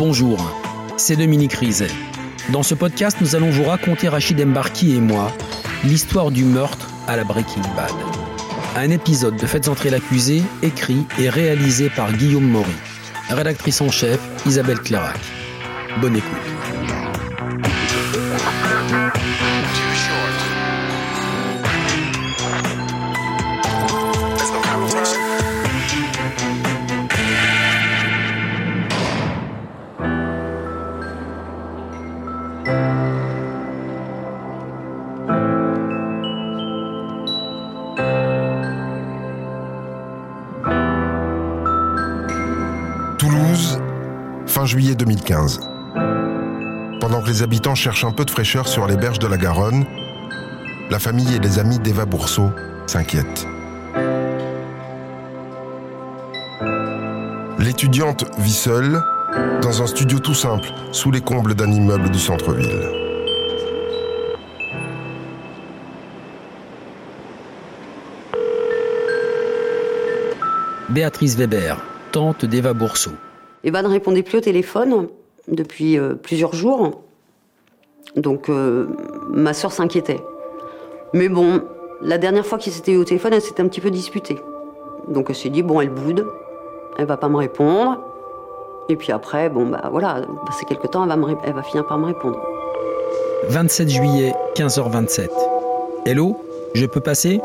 Bonjour, c'est Dominique Rizet. Dans ce podcast, nous allons vous raconter, Rachid Embarki et moi, l'histoire du meurtre à la Breaking Bad. Un épisode de Faites entrer l'accusé, écrit et réalisé par Guillaume Maury. Rédactrice en chef, Isabelle Clairac. Bonne écoute. Cherchent un peu de fraîcheur sur les berges de la Garonne, la famille et les amis d'Eva Bourseau s'inquiètent. L'étudiante vit seule dans un studio tout simple sous les combles d'un immeuble du centre-ville. Béatrice Weber, tante d'Eva Bourseau. Eva ne répondait plus au téléphone depuis euh, plusieurs jours. Donc euh, ma sœur s'inquiétait. Mais bon, la dernière fois qu'ils s'étaient eu au téléphone, elle s'était un petit peu disputée. Donc elle s'est dit, bon, elle boude, elle va pas me répondre. Et puis après, bon, bah voilà, passé quelques temps, elle va, me elle va finir par me répondre. 27 juillet, 15h27. Hello, je peux passer?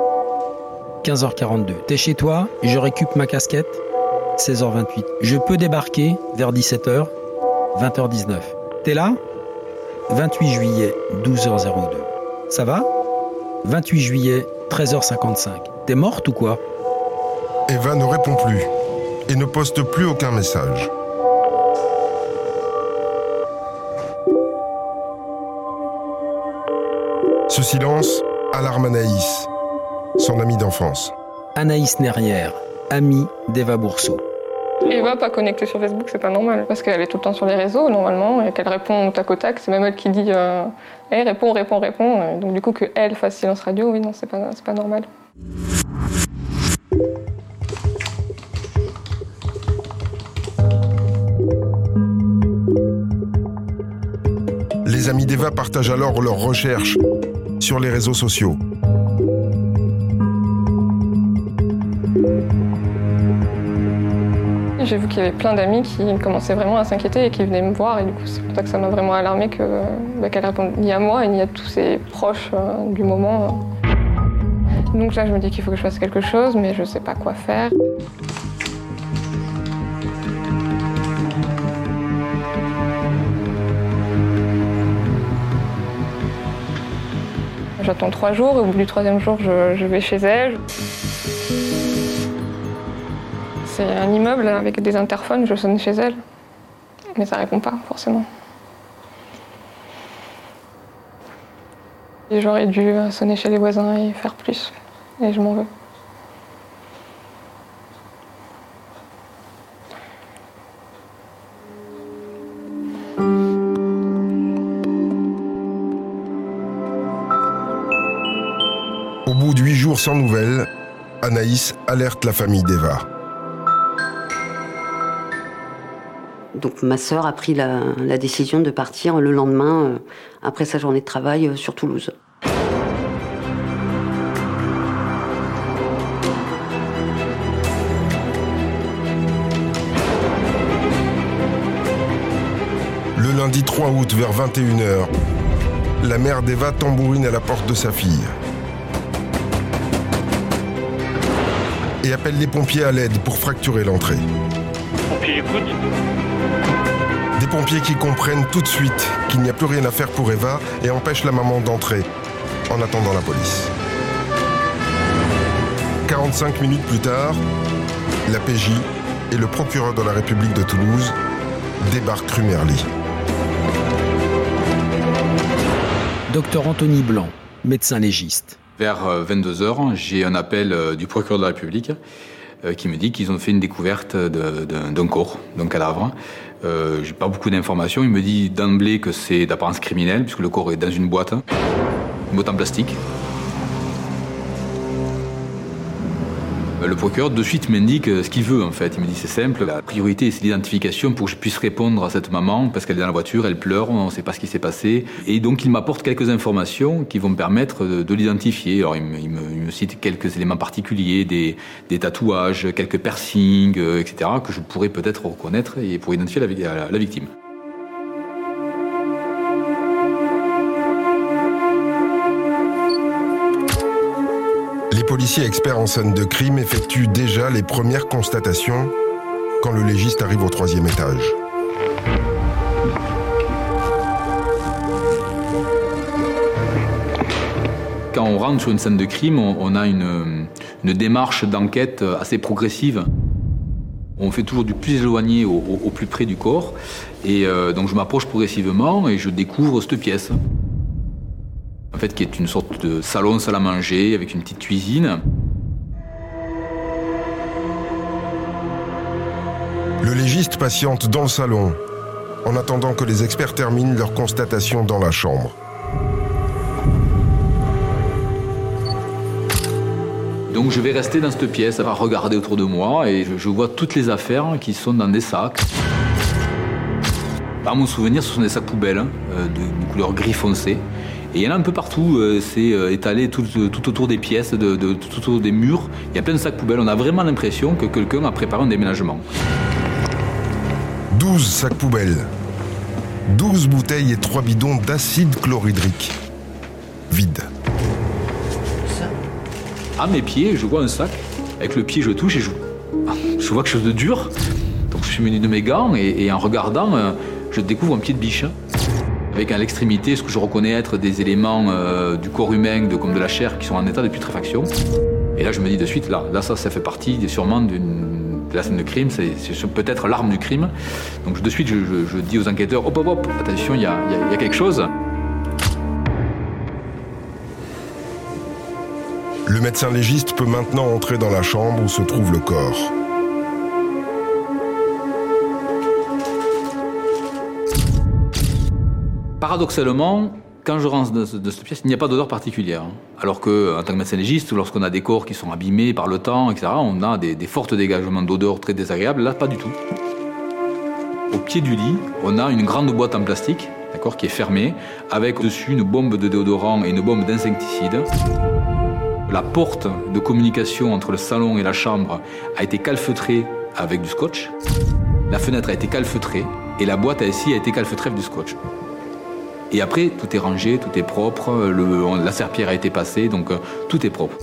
15h42. T'es chez toi, je récup ma casquette 16h28. Je peux débarquer vers 17h 20h19. T'es là? 28 juillet, 12h02. Ça va? 28 juillet, 13h55. T'es morte ou quoi? Eva ne répond plus et ne poste plus aucun message. Ce silence alarme Anaïs, son amie d'enfance. Anaïs Nerrière, amie d'Eva Bourseau. Eva pas connectée sur Facebook, c'est pas normal. Parce qu'elle est tout le temps sur les réseaux, normalement, et qu'elle répond au tac au tac. C'est même elle qui dit euh, Eh, réponds, réponds, réponds. Et donc, du coup, que elle fasse silence radio, oui, non, c'est pas normal. Les amis d'Eva partagent alors leurs recherches sur les réseaux sociaux. J'ai vu qu'il y avait plein d'amis qui commençaient vraiment à s'inquiéter et qui venaient me voir. Et du coup, c'est pour ça que ça m'a vraiment alarmée que, bah, qu'elle réponde ni à moi, ni à tous ses proches euh, du moment. Donc là, je me dis qu'il faut que je fasse quelque chose, mais je sais pas quoi faire. J'attends trois jours et au bout du troisième jour, je vais chez elle. C'est un immeuble avec des interphones, je sonne chez elle. Mais ça répond pas, forcément. Et j'aurais dû sonner chez les voisins et faire plus. Et je m'en veux. Au bout de huit jours sans nouvelles, Anaïs alerte la famille d'Eva. Donc ma sœur a pris la, décision de partir le lendemain, euh, après sa journée de travail, euh, sur Toulouse. Le lundi 3 août vers 21h, la mère d'Eva tambourine à la porte de sa fille. Et appelle les pompiers à l'aide pour fracturer l'entrée. J'écoute. Des pompiers qui comprennent tout de suite qu'il n'y a plus rien à faire pour Eva et empêchent la maman d'entrer en attendant la police. 45 minutes plus tard, la PJ et le procureur de la République de Toulouse débarquent rue Merly. Docteur Anthony Blanc, médecin légiste. Vers 22h, j'ai un appel euh, du procureur de la République euh, qui me dit qu'ils ont fait une découverte d'un corps, d'un cadavre. Euh, j'ai pas beaucoup d'informations. Il me dit d'emblée que c'est d'apparence criminelle, puisque le corps est dans une boîte, une boîte en plastique. Le procureur de suite m'indique ce qu'il veut en fait. Il me dit c'est simple, la priorité c'est l'identification pour que je puisse répondre à cette maman parce qu'elle est dans la voiture, elle pleure, on ne sait pas ce qui s'est passé. Et donc il m'apporte quelques informations qui vont me permettre de, l'identifier. Alors il me, cite quelques éléments particuliers, des, tatouages, quelques piercings, euh, etc. que je pourrais peut-être reconnaître et pour identifier la victime. Policiers experts en scène de crime effectuent déjà les premières constatations quand le légiste arrive au troisième étage. Quand on rentre sur une scène de crime, on a une, démarche d'enquête assez progressive. On fait toujours du plus éloigné au, plus près du corps. Et euh, donc je m'approche progressivement et je découvre cette pièce en fait, qui est une sorte de salon salle à manger avec une petite cuisine. Le légiste patiente dans le salon, en attendant que les experts terminent leur constatation dans la chambre. Donc je vais rester dans cette pièce, à regarder autour de moi, et je vois toutes les affaires qui sont dans des sacs. Par mon souvenir, ce sont des sacs poubelles hein, euh, de couleur gris foncé. Et il y en a un peu partout, euh, c'est euh, étalé tout, autour des pièces, de, tout autour des murs. Il y a plein de sacs poubelles. On a vraiment l'impression que quelqu'un a préparé un déménagement. 12 sacs poubelles. 12 bouteilles et 3 bidons d'acide chlorhydrique. Vide. À mes pieds, je vois un sac. Avec le pied, je touche et je, je vois quelque chose de dur. Donc je suis muni de mes gants et, en regardant, euh, je découvre un pied de biche avec à l'extrémité ce que je reconnais être des éléments euh, du corps humain, de, comme de la chair, qui sont en état de putréfaction. Et là, je me dis de suite, là, là ça, ça fait partie sûrement de la scène de crime, c'est peut-être l'arme du crime. Donc de suite, je, dis aux enquêteurs, hop, hop, hop, attention, il y a, y a quelque chose. Le médecin légiste peut maintenant entrer dans la chambre où se trouve le corps. Paradoxalement, quand je rentre de, cette pièce, il n'y a pas d'odeur particulière. Alors que, en tant que médecin légiste, lorsqu'on a des corps qui sont abîmés par le temps, etc., on a des, forts dégagements d'odeur très désagréables. Là, pas du tout. Au pied du lit, on a une grande boîte en plastique, d'accord, qui est fermée, avec dessus une bombe de déodorant et une bombe d'insecticide. La porte de communication entre le salon et la chambre a été calfeutrée avec du scotch. La fenêtre a été calfeutrée et la boîte ici a été calfeutrée avec du scotch. Et après, tout est rangé, tout est propre, la serpillère a été passée, donc euh, tout est propre.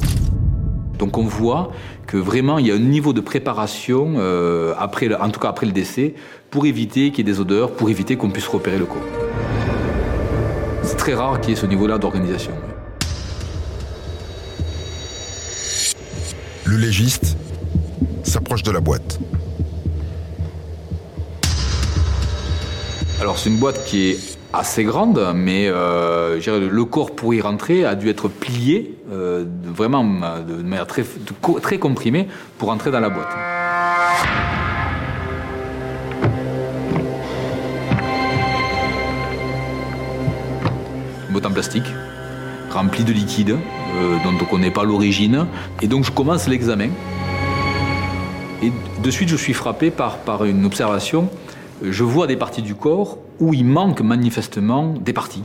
Donc on voit que vraiment il y a un niveau de préparation, euh, après, en tout cas après le décès, pour éviter qu'il y ait des odeurs, pour éviter qu'on puisse repérer le corps. C'est très rare qu'il y ait ce niveau-là d'organisation. Le légiste s'approche de la boîte. Alors c'est une boîte qui est assez grande, mais euh, le corps pour y rentrer a dû être plié euh, vraiment de manière très, très comprimée pour entrer dans la boîte. Boîte en plastique, remplie de liquide, euh, dont on ne connaît pas l'origine. Et donc je commence l'examen. Et de suite, je suis frappé par, par une observation je vois des parties du corps où il manque manifestement des parties.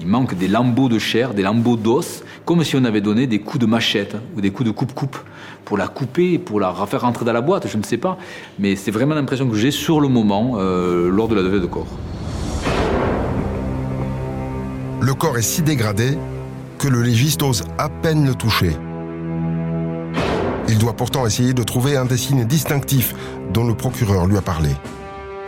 Il manque des lambeaux de chair, des lambeaux d'os, comme si on avait donné des coups de machette ou des coups de coupe-coupe pour la couper, pour la faire rentrer dans la boîte, je ne sais pas. Mais c'est vraiment l'impression que j'ai sur le moment euh, lors de la levée de corps. Le corps est si dégradé que le légiste ose à peine le toucher. Il doit pourtant essayer de trouver un des signes distinctifs dont le procureur lui a parlé.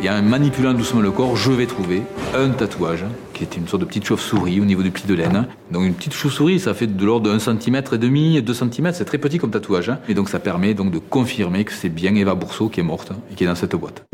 Et en manipulant doucement le corps, je vais trouver un tatouage qui est une sorte de petite chauve-souris au niveau du pli de laine. Donc une petite chauve-souris, ça fait de l'ordre de 1 cm et demi, 2 cm, c'est très petit comme tatouage. Hein. Et donc ça permet donc de confirmer que c'est bien Eva Bourseau qui est morte et qui est dans cette boîte.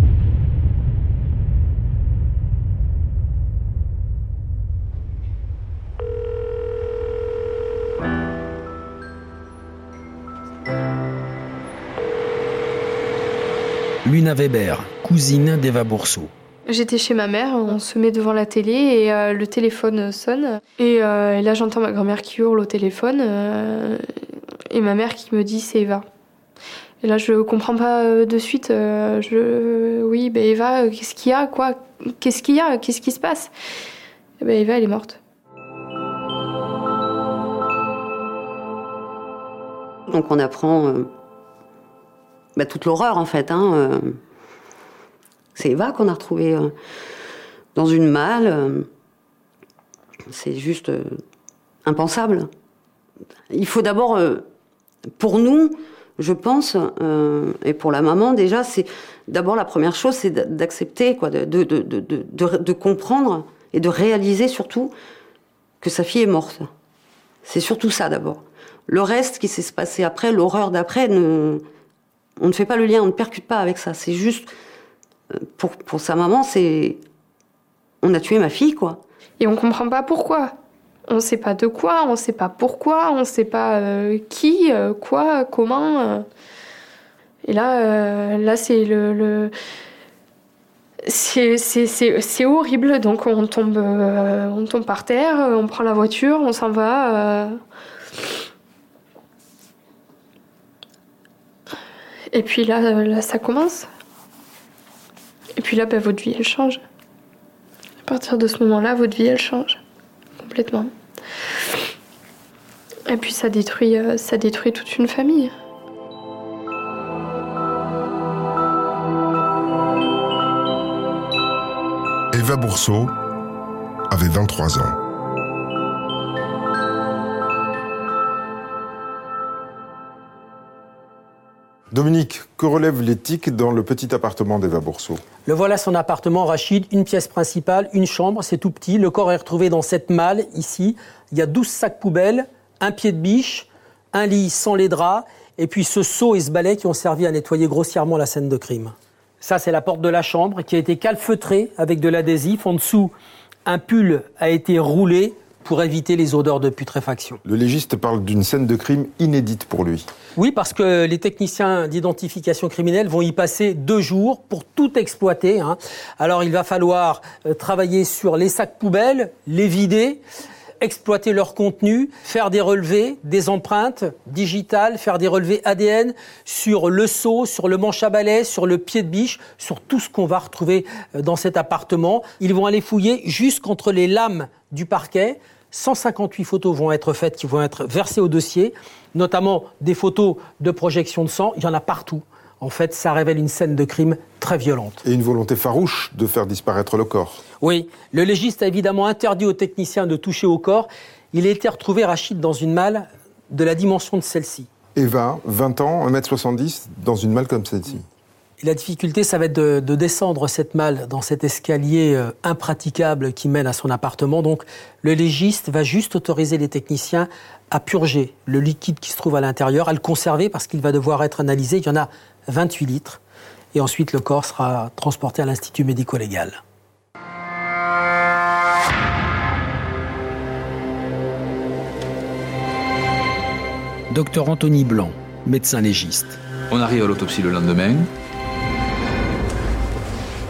Luna Weber, cousine d'Eva Bourseau. J'étais chez ma mère, on se met devant la télé et euh, le téléphone sonne. Euh, et, là, j'entends ma grand-mère qui hurle au téléphone euh, et ma mère qui me dit c'est Eva. Et là, je comprends pas de suite. euh, je, oui, ben Eva, qu'est-ce qu'il y a, quoi? Qu'est-ce qu'il y a? Qu'est-ce qui se passe? Eh ben Eva, elle est morte. Donc on apprend euh, bah, toute l'horreur en fait. hein, euh. C'est Eva qu'on a retrouvée euh, dans une malle. euh. C'est juste impensable. Il faut d'abord, pour nous, je pense, et pour la maman déjà, c'est d'abord la première chose, c'est d'accepter, quoi, de comprendre et de réaliser surtout que sa fille est morte. C'est surtout ça d'abord. Le reste qui s'est passé après, l'horreur d'après, ne... on ne fait pas le lien, on ne percute pas avec ça. C'est juste, euh, pour, pour sa maman, c'est. On a tué ma fille, quoi. Et on comprend pas pourquoi. On sait pas de quoi, on sait pas pourquoi, on sait pas euh, qui, euh, quoi, comment. Et là, c'est le. C'est- horrible, donc on tombe, par terre, on prend la voiture, on s'en va. Et puis là, euh, là, ça commence. Et puis là, bah, votre vie, elle change. À partir de ce moment-là, votre vie, elle change complètement. Et puis ça détruit, euh, ça détruit toute une famille. Eva Bourseau avait 23 ans. Dominique, que relève l'éthique dans le petit appartement d'Eva Bourseau Le voilà son appartement, Rachid, une pièce principale, une chambre, c'est tout petit. Le corps est retrouvé dans cette malle, ici. Il y a 12 sacs poubelles, un pied de biche, un lit sans les draps, et puis ce seau et ce balai qui ont servi à nettoyer grossièrement la scène de crime. Ça, c'est la porte de la chambre qui a été calfeutrée avec de l'adhésif. En dessous, un pull a été roulé pour éviter les odeurs de putréfaction. Le légiste parle d'une scène de crime inédite pour lui. Oui, parce que les techniciens d'identification criminelle vont y passer deux jours pour tout exploiter. hein. Alors il va falloir euh, travailler sur les sacs poubelles, les vider, exploiter leur contenu, faire des relevés, des empreintes digitales, faire des relevés ADN sur le seau, sur le manche à balai, sur le pied de biche, sur tout ce qu'on va retrouver euh, dans cet appartement. Ils vont aller fouiller jusqu'entre les lames du parquet. 158 photos vont être faites qui vont être versées au dossier, notamment des photos de projection de sang. Il y en a partout. En fait, ça révèle une scène de crime très violente. Et une volonté farouche de faire disparaître le corps. Oui, le légiste a évidemment interdit aux techniciens de toucher au corps. Il a été retrouvé, Rachid, dans une malle de la dimension de celle-ci. Eva, 20 ans, 1m70, dans une malle comme celle-ci. La difficulté, ça va être de, de descendre cette malle dans cet escalier euh, impraticable qui mène à son appartement. Donc, le légiste va juste autoriser les techniciens à purger le liquide qui se trouve à l'intérieur, à le conserver parce qu'il va devoir être analysé. Il y en a 28 litres. Et ensuite, le corps sera transporté à l'Institut médico-légal. Docteur Anthony Blanc, médecin légiste. On arrive à l'autopsie le lendemain.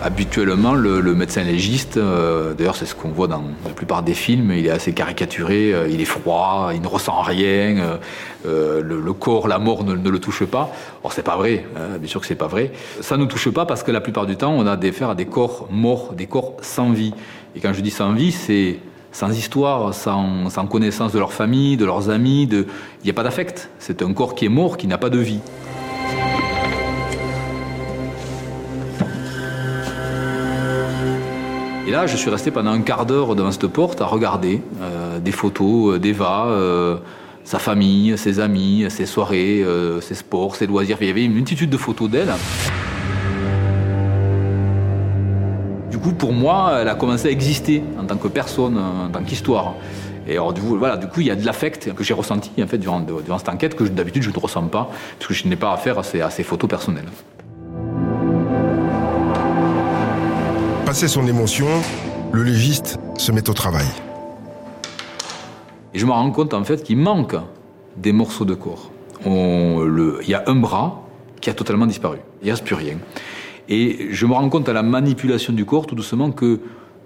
Habituellement, le, médecin légiste, euh, d'ailleurs c'est ce qu'on voit dans la plupart des films, il est assez caricaturé, euh, il est froid, il ne ressent rien, euh, le, corps, la mort ne, le touche pas. Or c'est pas vrai, hein, bien sûr que c'est pas vrai. Ça ne touche pas parce que la plupart du temps on a des faire à des corps morts, des corps sans vie. Et quand je dis sans vie, c'est sans histoire, sans, connaissance de leur famille, de leurs amis, il n'y a pas d'affect. C'est un corps qui est mort, qui n'a pas de vie. Et là, je suis resté pendant un quart d'heure devant cette porte à regarder euh, des photos euh, d'Eva, euh, sa famille, ses amis, ses soirées, ses sports, ses loisirs. Il y avait une multitude de photos d'elle. Du coup, pour moi, elle a commencé à exister en tant que personne, en tant qu'histoire. Et alors, du coup, voilà, du coup, il y a de l'affect que j'ai ressenti en fait durant, cette enquête que d'habitude je ne ressens pas, parce que je n'ai pas affaire à à ces photos personnelles. Passé son émotion, le légiste se met au travail. Et je me rends compte en fait qu'il manque des morceaux de corps. Il y a un bras qui a totalement disparu. Il ne reste plus rien. Et je me rends compte à la manipulation du corps tout doucement que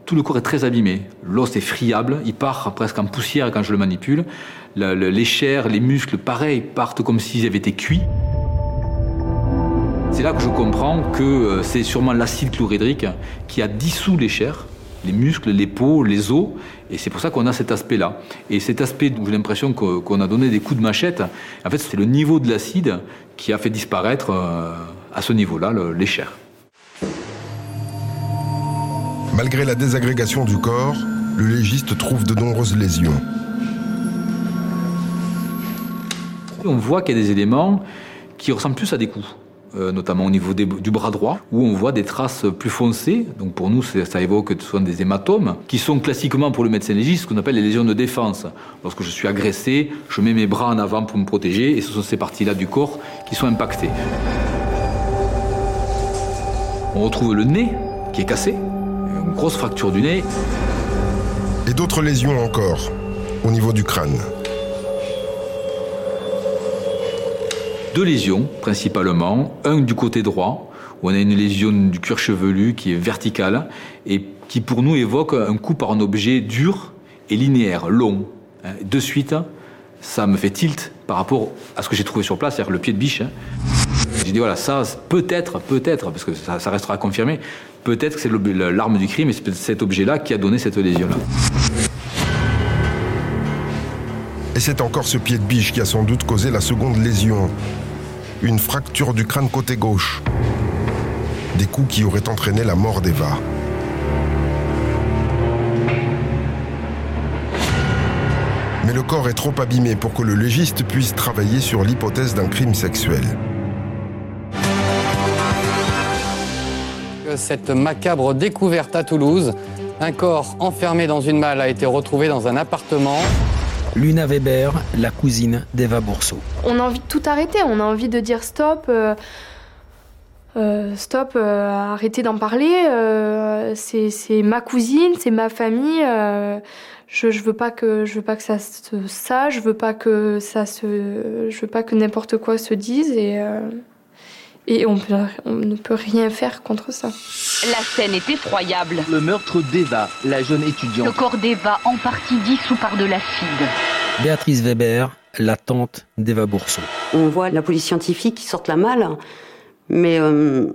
tout le corps est très abîmé. L'os est friable, il part presque en poussière quand je le manipule. Le- le- les chairs, les muscles, pareil, partent comme s'ils avaient été cuits. C'est là que je comprends que euh, c'est sûrement l'acide chlorhydrique qui a dissous les chairs, les muscles, les peaux, les os, et c'est pour ça qu'on a cet aspect-là. Et cet aspect, j'ai l'impression qu'on a donné des coups de machette, en fait, c'est le niveau de l'acide qui a fait disparaître euh, à ce niveau-là le- les chairs. Malgré la désagrégation du corps, le légiste trouve de nombreuses lésions. On voit qu'il y a des éléments qui ressemblent plus à des coups, notamment au niveau du bras droit, où on voit des traces plus foncées. Donc pour nous, ça évoque ce sont des hématomes, qui sont classiquement pour le médecin légiste ce qu'on appelle les lésions de défense. Lorsque je suis agressé, je mets mes bras en avant pour me protéger, et ce sont ces parties-là du corps qui sont impactées. On retrouve le nez qui est cassé, une grosse fracture du nez, Et d'autres lésions encore, au niveau du crâne. Deux lésions principalement, un du côté droit où on a une lésion du cuir chevelu qui est verticale et qui pour nous évoque un coup par un objet dur et linéaire, long. Hein, De suite, ça me fait tilt par rapport à ce que j'ai trouvé sur place, c'est-à-dire le pied de biche. hein. J'ai dit voilà, ça peut-être, peut-être, parce que ça, ça restera confirmé, peut-être que c'est l'arme du crime et c'est cet objet-là qui a donné cette lésion-là. Et c'est encore ce pied de biche qui a sans doute causé la seconde lésion. Une fracture du crâne côté gauche. Des coups qui auraient entraîné la mort d'Eva. Mais le corps est trop abîmé pour que le légiste puisse travailler sur l'hypothèse d'un crime sexuel. Cette macabre découverte à Toulouse, un corps enfermé dans une malle a été retrouvé dans un appartement. Luna Weber, la cousine d'Eva Bourseau. On a envie de tout arrêter, on a envie de dire stop, euh, euh, stop, euh, arrêtez d'en parler. c'est ma cousine, c'est ma famille. je, veux pas que ça se sache, je veux pas que ça se, veux pas que n'importe quoi se dise et on, peut, on ne peut rien faire contre ça. La scène est effroyable. Le meurtre d'Eva, la jeune Le étudiante. corps d'Eva en partie dissous par de l'acide. Béatrice Weber, la tante d'Eva Bourseau. On voit la police scientifique qui sortent la malle, mais euh,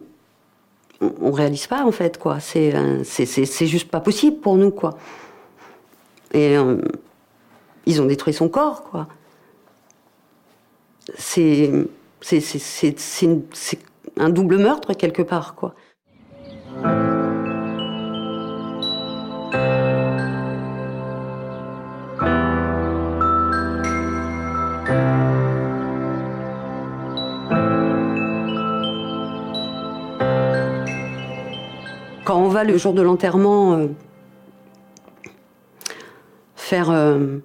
on- réalise pas en fait quoi. C'est euh, c'est- c'est c'est juste pas possible pour nous quoi. Et euh, ils ont détruit son corps quoi. C'est c'est un double meurtre quelque part quoi. Quand on va le jour de l'enterrement euh, faire euh,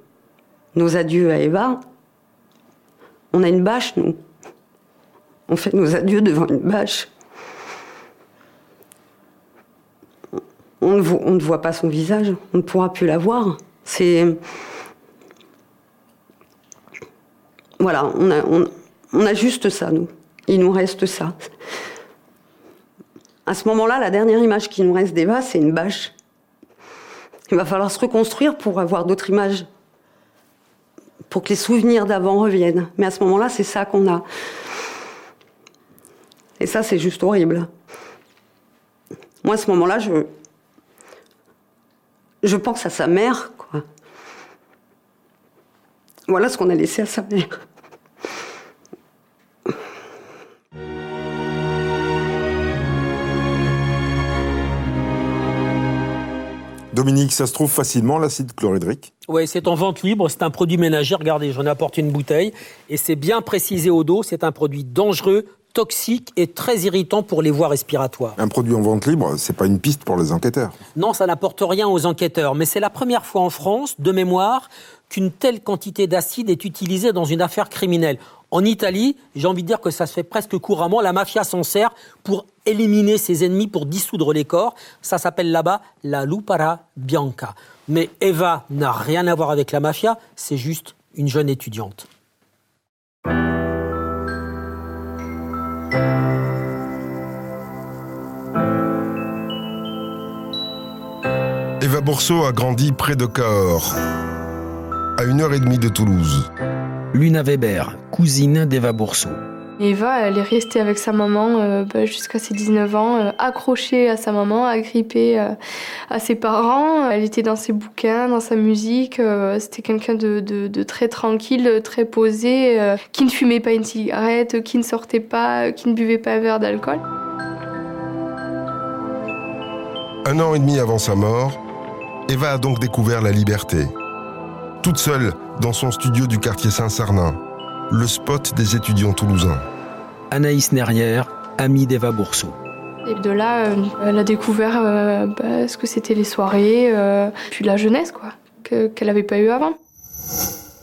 nos adieux à Eva, on a une bâche, nous. On fait nos adieux devant une bâche. On ne, voit, pas son visage, on ne pourra plus la voir. C'est. Voilà, on a, on, on a juste ça, nous. Il nous reste ça. À ce moment-là, la dernière image qui nous reste d'Eva, c'est une bâche. Il va falloir se reconstruire pour avoir d'autres images. Pour que les souvenirs d'avant reviennent. Mais à ce moment-là, c'est ça qu'on a. Et ça, c'est juste horrible. Moi, à ce moment-là, je. Je pense à sa mère, quoi. Voilà ce qu'on a laissé à sa mère. Dominique, ça se trouve facilement l'acide chlorhydrique? Oui, c'est en vente libre, c'est un produit ménager. Regardez, j'en ai apporté une bouteille et c'est bien précisé au dos, c'est un produit dangereux, toxique et très irritant pour les voies respiratoires. Un produit en vente libre, c'est pas une piste pour les enquêteurs. Non, ça n'apporte rien aux enquêteurs, mais c'est la première fois en France, de mémoire, qu'une telle quantité d'acide est utilisée dans une affaire criminelle. En Italie, j'ai envie de dire que ça se fait presque couramment, la mafia s'en sert pour éliminer ses ennemis, pour dissoudre les corps. Ça s'appelle là-bas la lupara bianca. Mais Eva n'a rien à voir avec la mafia, c'est juste une jeune étudiante. Bourseau a grandi près de Cahors, à une heure et demie de Toulouse. Luna Weber, cousine d'Eva Bourseau. Eva, elle est restée avec sa maman euh, bah, jusqu'à ses 19 ans, euh, accrochée à sa maman, agrippée euh, à ses parents. Elle était dans ses bouquins, dans sa musique. C'était quelqu'un de, de, très tranquille, très posé, qui ne fumait pas une cigarette, qui ne sortait pas, qui ne buvait pas un verre d'alcool. Un an et demi avant sa mort, Eva a donc découvert la liberté. Toute seule dans son studio du quartier Saint-Sarnin le spot des étudiants toulousains. Anaïs Nerrière, amie d'Eva Bourseau. Et de là, euh, elle a découvert euh, bah, ce que c'était les soirées, euh, puis la jeunesse, quoi, qu'elle n'avait pas eu avant.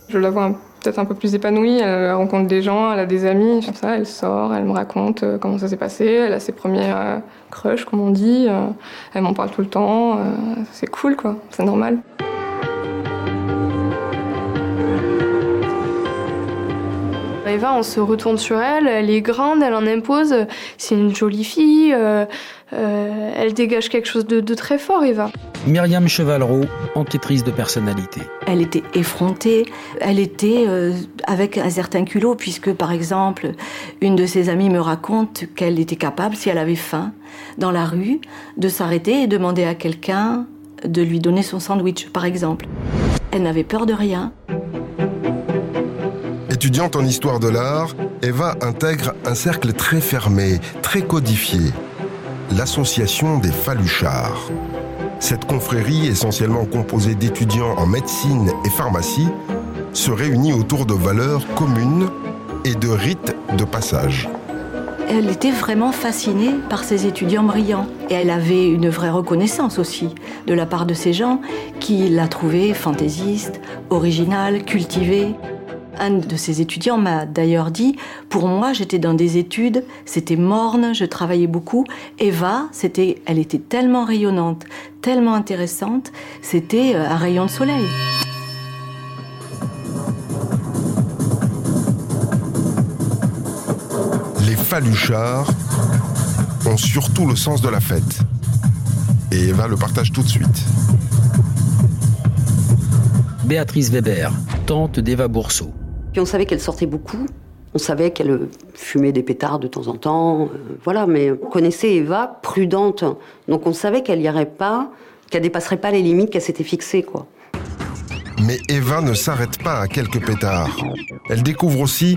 Je la vois peut-être un peu plus épanouie, elle rencontre des gens, elle a des amis, ça, elle sort, elle me raconte comment ça s'est passé, elle a ses premières crushs, comme on dit, elle m'en parle tout le temps, c'est cool, quoi, c'est normal. Eva, on se retourne sur elle, elle est grande, elle en impose, c'est une jolie fille, euh, euh, elle dégage quelque chose de, très fort, Eva. Myriam Chevalreau, enquêtrice de personnalité. Elle était effrontée, elle était euh, avec un certain culot, puisque par exemple, une de ses amies me raconte qu'elle était capable, si elle avait faim, dans la rue, de s'arrêter et demander à quelqu'un de lui donner son sandwich, par exemple. Elle n'avait peur de rien. Étudiante en histoire de l'art, Eva intègre un cercle très fermé, très codifié, l'association des Faluchards. Cette confrérie, essentiellement composée d'étudiants en médecine et pharmacie, se réunit autour de valeurs communes et de rites de passage. Elle était vraiment fascinée par ces étudiants brillants. Et elle avait une vraie reconnaissance aussi de la part de ces gens qui la trouvaient fantaisiste, originale, cultivée. Un de ses étudiants m'a d'ailleurs dit, pour moi j'étais dans des études, c'était morne, je travaillais beaucoup. Eva, c'était, elle était tellement rayonnante, tellement intéressante, c'était euh, un rayon de soleil. Les Faluchards ont surtout le sens de la fête. Et Eva le partage tout de suite. Béatrice Weber, tante d'Eva Bourseau. Puis on savait qu'elle sortait beaucoup. On savait qu'elle fumait des pétards de temps en temps, euh, voilà. Mais on connaissait Eva prudente, donc on savait qu'elle n'y irait pas, qu'elle dépasserait pas les limites qu'elle s'était fixées, quoi. Mais Eva ne s'arrête pas à quelques pétards. Elle découvre aussi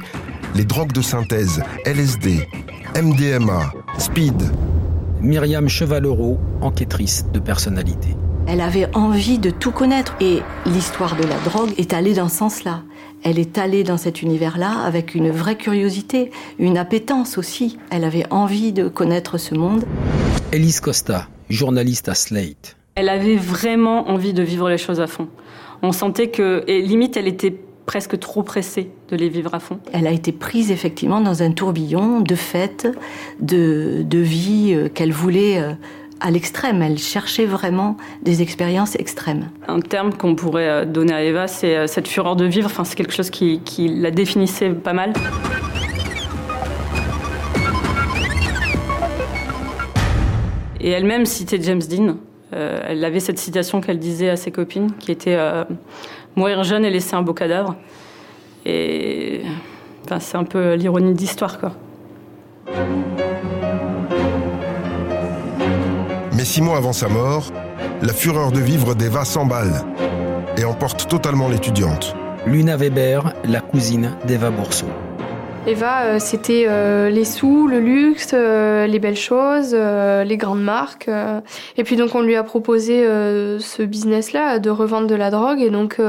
les drogues de synthèse, LSD, MDMA, speed. Myriam Chevalero, enquêtrice de personnalité. Elle avait envie de tout connaître et l'histoire de la drogue est allée dans ce sens-là elle est allée dans cet univers-là avec une vraie curiosité, une appétence aussi. Elle avait envie de connaître ce monde. Elise Costa, journaliste à Slate. Elle avait vraiment envie de vivre les choses à fond. On sentait que, et limite, elle était presque trop pressée de les vivre à fond. Elle a été prise effectivement dans un tourbillon de fêtes, de, de vie euh, qu'elle voulait euh, à l'extrême. Elle cherchait vraiment des expériences extrêmes. Un terme qu'on pourrait euh, donner à Eva, c'est euh, cette fureur de vivre. Enfin, c'est quelque chose qui, la définissait pas mal. Et elle-même citait James Dean. Euh, elle avait cette citation qu'elle disait à ses copines, qui était mourir jeune et laisser un beau cadavre. Et enfin, c'est un peu l'ironie d'histoire, quoi. Six mois avant sa mort, la fureur de vivre d'Eva s'emballe et emporte totalement l'étudiante. Luna Weber, la cousine d'Eva Bourseau. Eva, euh, c'était euh, les sous, le luxe, euh, les belles choses, les grandes marques. et puis donc on lui a proposé ce business-là de revendre de la drogue et donc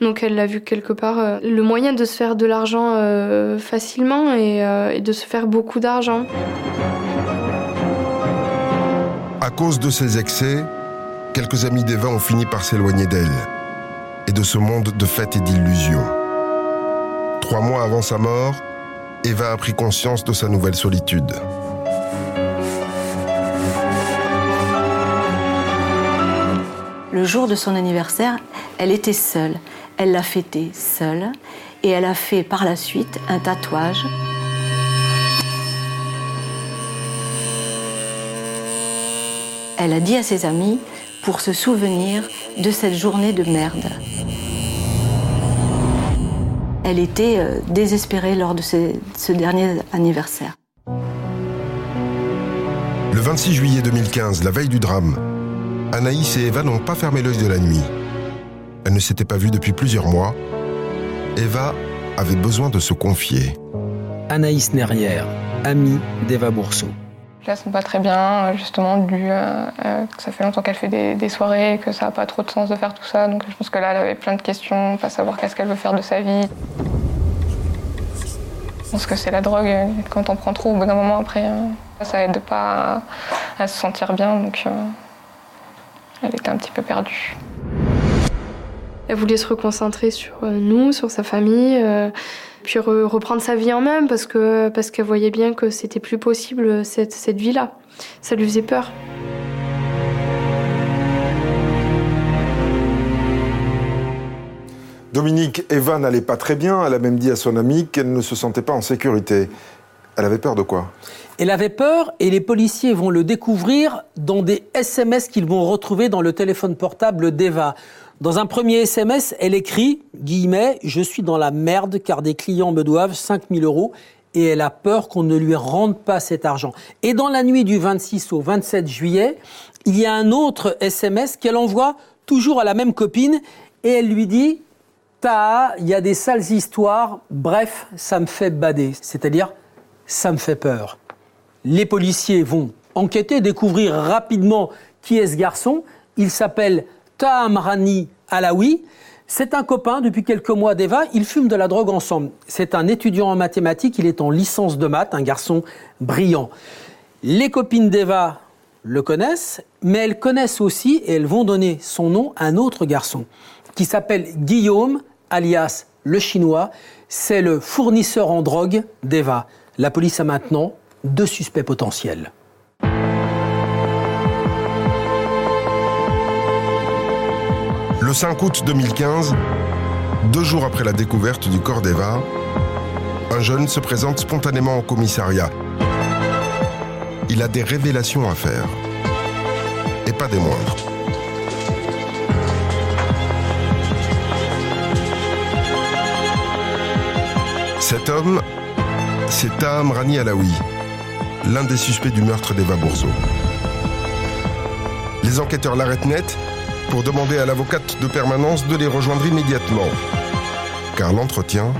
donc elle l'a vu quelque part le moyen de se faire de l'argent facilement et, de se faire beaucoup d'argent. À cause de ses excès, quelques amis d'Eva ont fini par s'éloigner d'elle et de ce monde de fêtes et d'illusions. Trois mois avant sa mort, Eva a pris conscience de sa nouvelle solitude. Le jour de son anniversaire, elle était seule. Elle l'a fêté seule et elle a fait par la suite un tatouage elle a dit à ses amis pour se souvenir de cette journée de merde. Elle était euh, désespérée lors de ce dernier anniversaire. Le 26 juillet 2015, la veille du drame, Anaïs et Eva n'ont pas fermé l'œil de la nuit. Elles ne s'étaient pas vues depuis plusieurs mois. Eva avait besoin de se confier. Anaïs Nerrière, amie d'Eva Bourseau. La sens pas très bien, justement, dû euh, que ça fait longtemps qu'elle fait des, soirées, que ça n'a pas trop de sens de faire tout ça. Donc je pense que là, elle avait plein de questions, pas savoir qu'est-ce qu'elle veut faire de sa vie. Je pense que c'est la drogue, quand on prend trop, au bout d'un moment après, euh, ça aide pas à, se sentir bien. Donc euh, elle était un petit peu perdue. Elle voulait se reconcentrer sur nous, sur sa famille puis reprendre sa vie en main parce que parce qu'elle voyait bien que c'était plus possible cette, cette vie-là. Ça lui faisait peur. Dominique, Eva n'allait pas très bien. Elle a même dit à son amie qu'elle ne se sentait pas en sécurité. Elle avait peur de quoi? Elle avait peur et les policiers vont le découvrir dans des SMS qu'ils vont retrouver dans le téléphone portable d'Eva. Dans un premier SMS, elle écrit, guillemets, je suis dans la merde car des clients me doivent 5000 euros et elle a peur qu'on ne lui rende pas cet argent. Et dans la nuit du 26 au 27 juillet, il y a un autre SMS qu'elle envoie toujours à la même copine et elle lui dit, ta, il y a des sales histoires, bref, ça me fait bader. C'est-à-dire, ça me fait peur. Les policiers vont enquêter, découvrir rapidement qui est ce garçon. Il s'appelle Taham Rani Alaoui. C'est un copain depuis quelques mois d'Eva. Ils fument de la drogue ensemble. C'est un étudiant en mathématiques. Il est en licence de maths, un garçon brillant. Les copines d'Eva le connaissent, mais elles connaissent aussi, et elles vont donner son nom à un autre garçon qui s'appelle Guillaume, alias le chinois. C'est le fournisseur en drogue d'Eva. La police a maintenant deux suspects potentiels. Le 5 août 2015, deux jours après la découverte du corps d'Eva, un jeune se présente spontanément au commissariat. Il a des révélations à faire. Et pas des moindres. Cet homme, c'est Taham Rani Alaoui, l'un des suspects du meurtre d'Eva Bourseau. Les enquêteurs l'arrêtent net pour demander à l'avocate de permanence de les rejoindre immédiatement, car l'entretien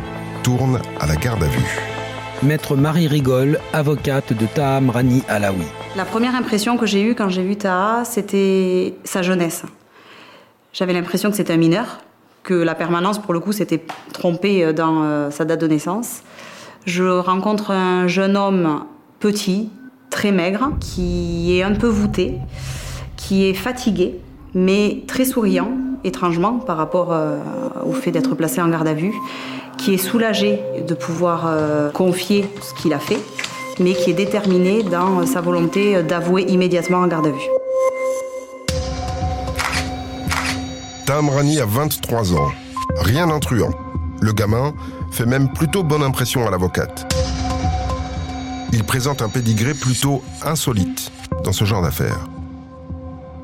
tourne à la garde à vue. Maître Marie Rigole, avocate de Taham Rani Alaoui. La première impression que j'ai eue quand j'ai vu Taha, c'était sa jeunesse. J'avais l'impression que c'était un mineur, que la permanence, pour le coup, s'était trompée dans euh, sa date de naissance. Je rencontre un jeune homme petit, très maigre, qui est un peu voûté, qui est fatigué, mais très souriant, étrangement, par rapport euh, au fait d'être placé en garde à vue, qui est soulagé de pouvoir euh, confier ce qu'il a fait, mais qui est déterminé dans sa volonté d'avouer immédiatement en garde à vue. Tamrani a 23 ans. Rien d'intruant. Le gamin fait même plutôt bonne impression à l'avocate. Il présente un pédigré plutôt insolite dans ce genre d'affaires.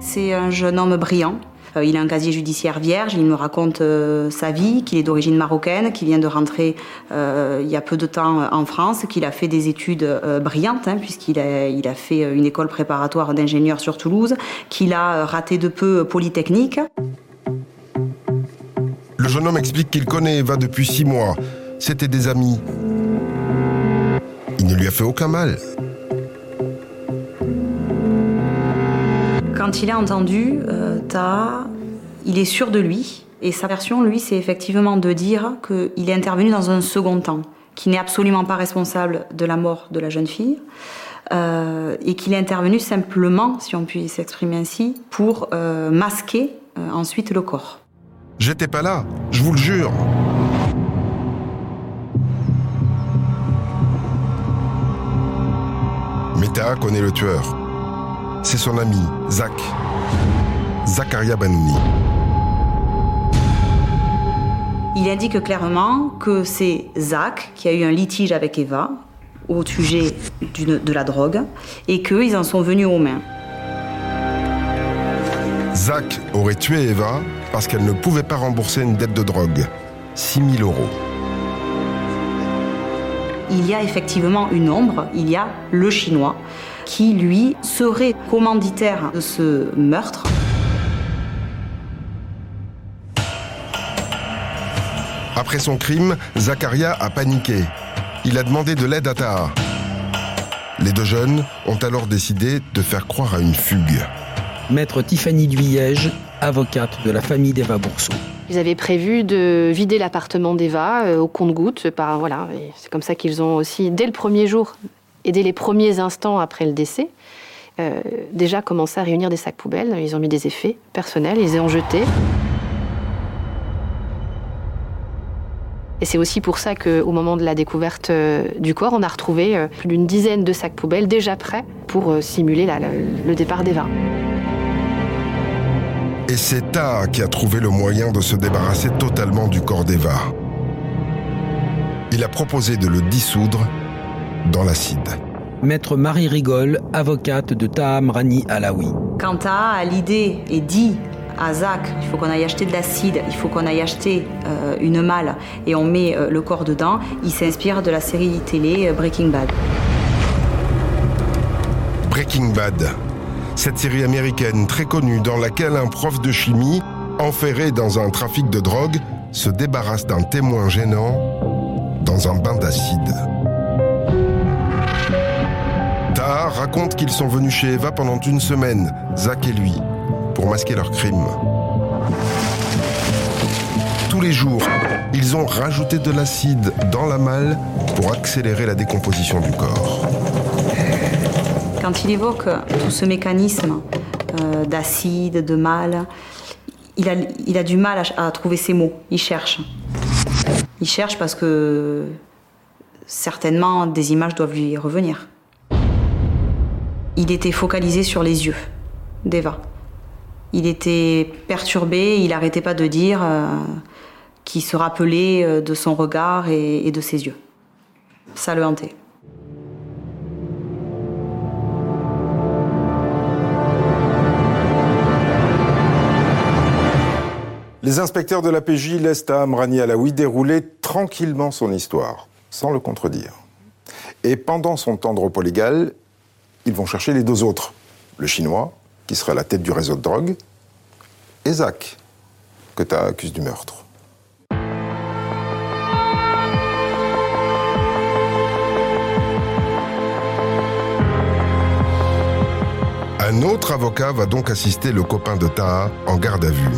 C'est un jeune homme brillant. Euh, il a un casier judiciaire vierge, il me raconte euh, sa vie, qu'il est d'origine marocaine, qu'il vient de rentrer euh, il y a peu de temps en France, qu'il a fait des études brillantes, hein, puisqu'il a, fait une école préparatoire d'ingénieur sur Toulouse, qu'il a raté de peu Polytechnique. Le jeune homme explique qu'il connaît Eva depuis six mois. C'était des amis. Il ne lui a fait aucun mal. Quand il a entendu euh, Ta, il est sûr de lui. Et sa version, lui, c'est effectivement de dire qu'il est intervenu dans un second temps, qu'il n'est absolument pas responsable de la mort de la jeune fille, euh, et qu'il est intervenu simplement, si on peut s'exprimer ainsi, pour euh, masquer euh, ensuite le corps. J'étais pas là, je vous le jure. Meta connaît le tueur c'est son ami, Zach. Zakaria Banouni. Il indique clairement que c'est Zach qui a eu un litige avec Eva au sujet de la drogue et qu'ils en sont venus aux mains. Zach aurait tué Eva parce qu'elle ne pouvait pas rembourser une dette de drogue. 6 000 euros. il y a effectivement une ombre, il y a le chinois qui, lui, serait commanditaire de ce meurtre. Après son crime, Zakaria a paniqué. Il a demandé de l'aide à Taha. Les deux jeunes ont alors décidé de faire croire à une fugue. Maître Tiffany Duyège, avocate de la famille d'Eva Bourseau. Ils avaient prévu de vider l'appartement d'Eva euh, au compte-goutte. Par, voilà, c'est comme ça qu'ils ont aussi, dès le premier jour et dès les premiers instants après le décès, euh, déjà commencé à réunir des sacs poubelles. Ils ont mis des effets personnels, ils les ont jetés. Et c'est aussi pour ça qu'au moment de la découverte euh, du corps, on a retrouvé euh, plus d'une dizaine de sacs poubelles déjà prêts pour simuler le, départ d'Eva. Et c'est Taha qui a trouvé le moyen de se débarrasser totalement du corps d'Eva. Il a proposé de le dissoudre dans l'acide. Maître Marie Rigol, avocate de Taham Rani Alaoui. Quand Taha a l'idée et dit à Zach, il faut qu'on aille acheter de l'acide, il faut qu'on aille acheter euh, une malle et on met euh, le corps dedans, il s'inspire de la série télé euh, Breaking Bad. Breaking Bad. Cette série américaine très connue dans laquelle un prof de chimie, enferré dans un trafic de drogue, se débarrasse d'un témoin gênant dans un bain d'acide. Raconte qu'ils sont venus chez Eva pendant une semaine, Zach et lui, pour masquer leur crime. Tous les jours, ils ont rajouté de l'acide dans la malle pour accélérer la décomposition du corps. Quand il évoque tout ce mécanisme euh, d'acide, de mal, il a, il a du mal à, à trouver ses mots. Il cherche. Il cherche parce que certainement des images doivent lui revenir. Il était focalisé sur les yeux d'Eva. Il était perturbé, il n'arrêtait pas de dire euh, qu'il se rappelait euh, de son regard et- de ses yeux. Ça le hantait. Les inspecteurs de la PJ laissent à Amrani Alaoui dérouler tranquillement son histoire, sans le contredire. Et pendant son temps de repos légal, ils vont chercher les deux autres. Le Chinois, qui serait à la tête du réseau de drogue, et Zach, que tu accuses du meurtre. Un autre avocat va donc assister le copain de Taha en garde à vue.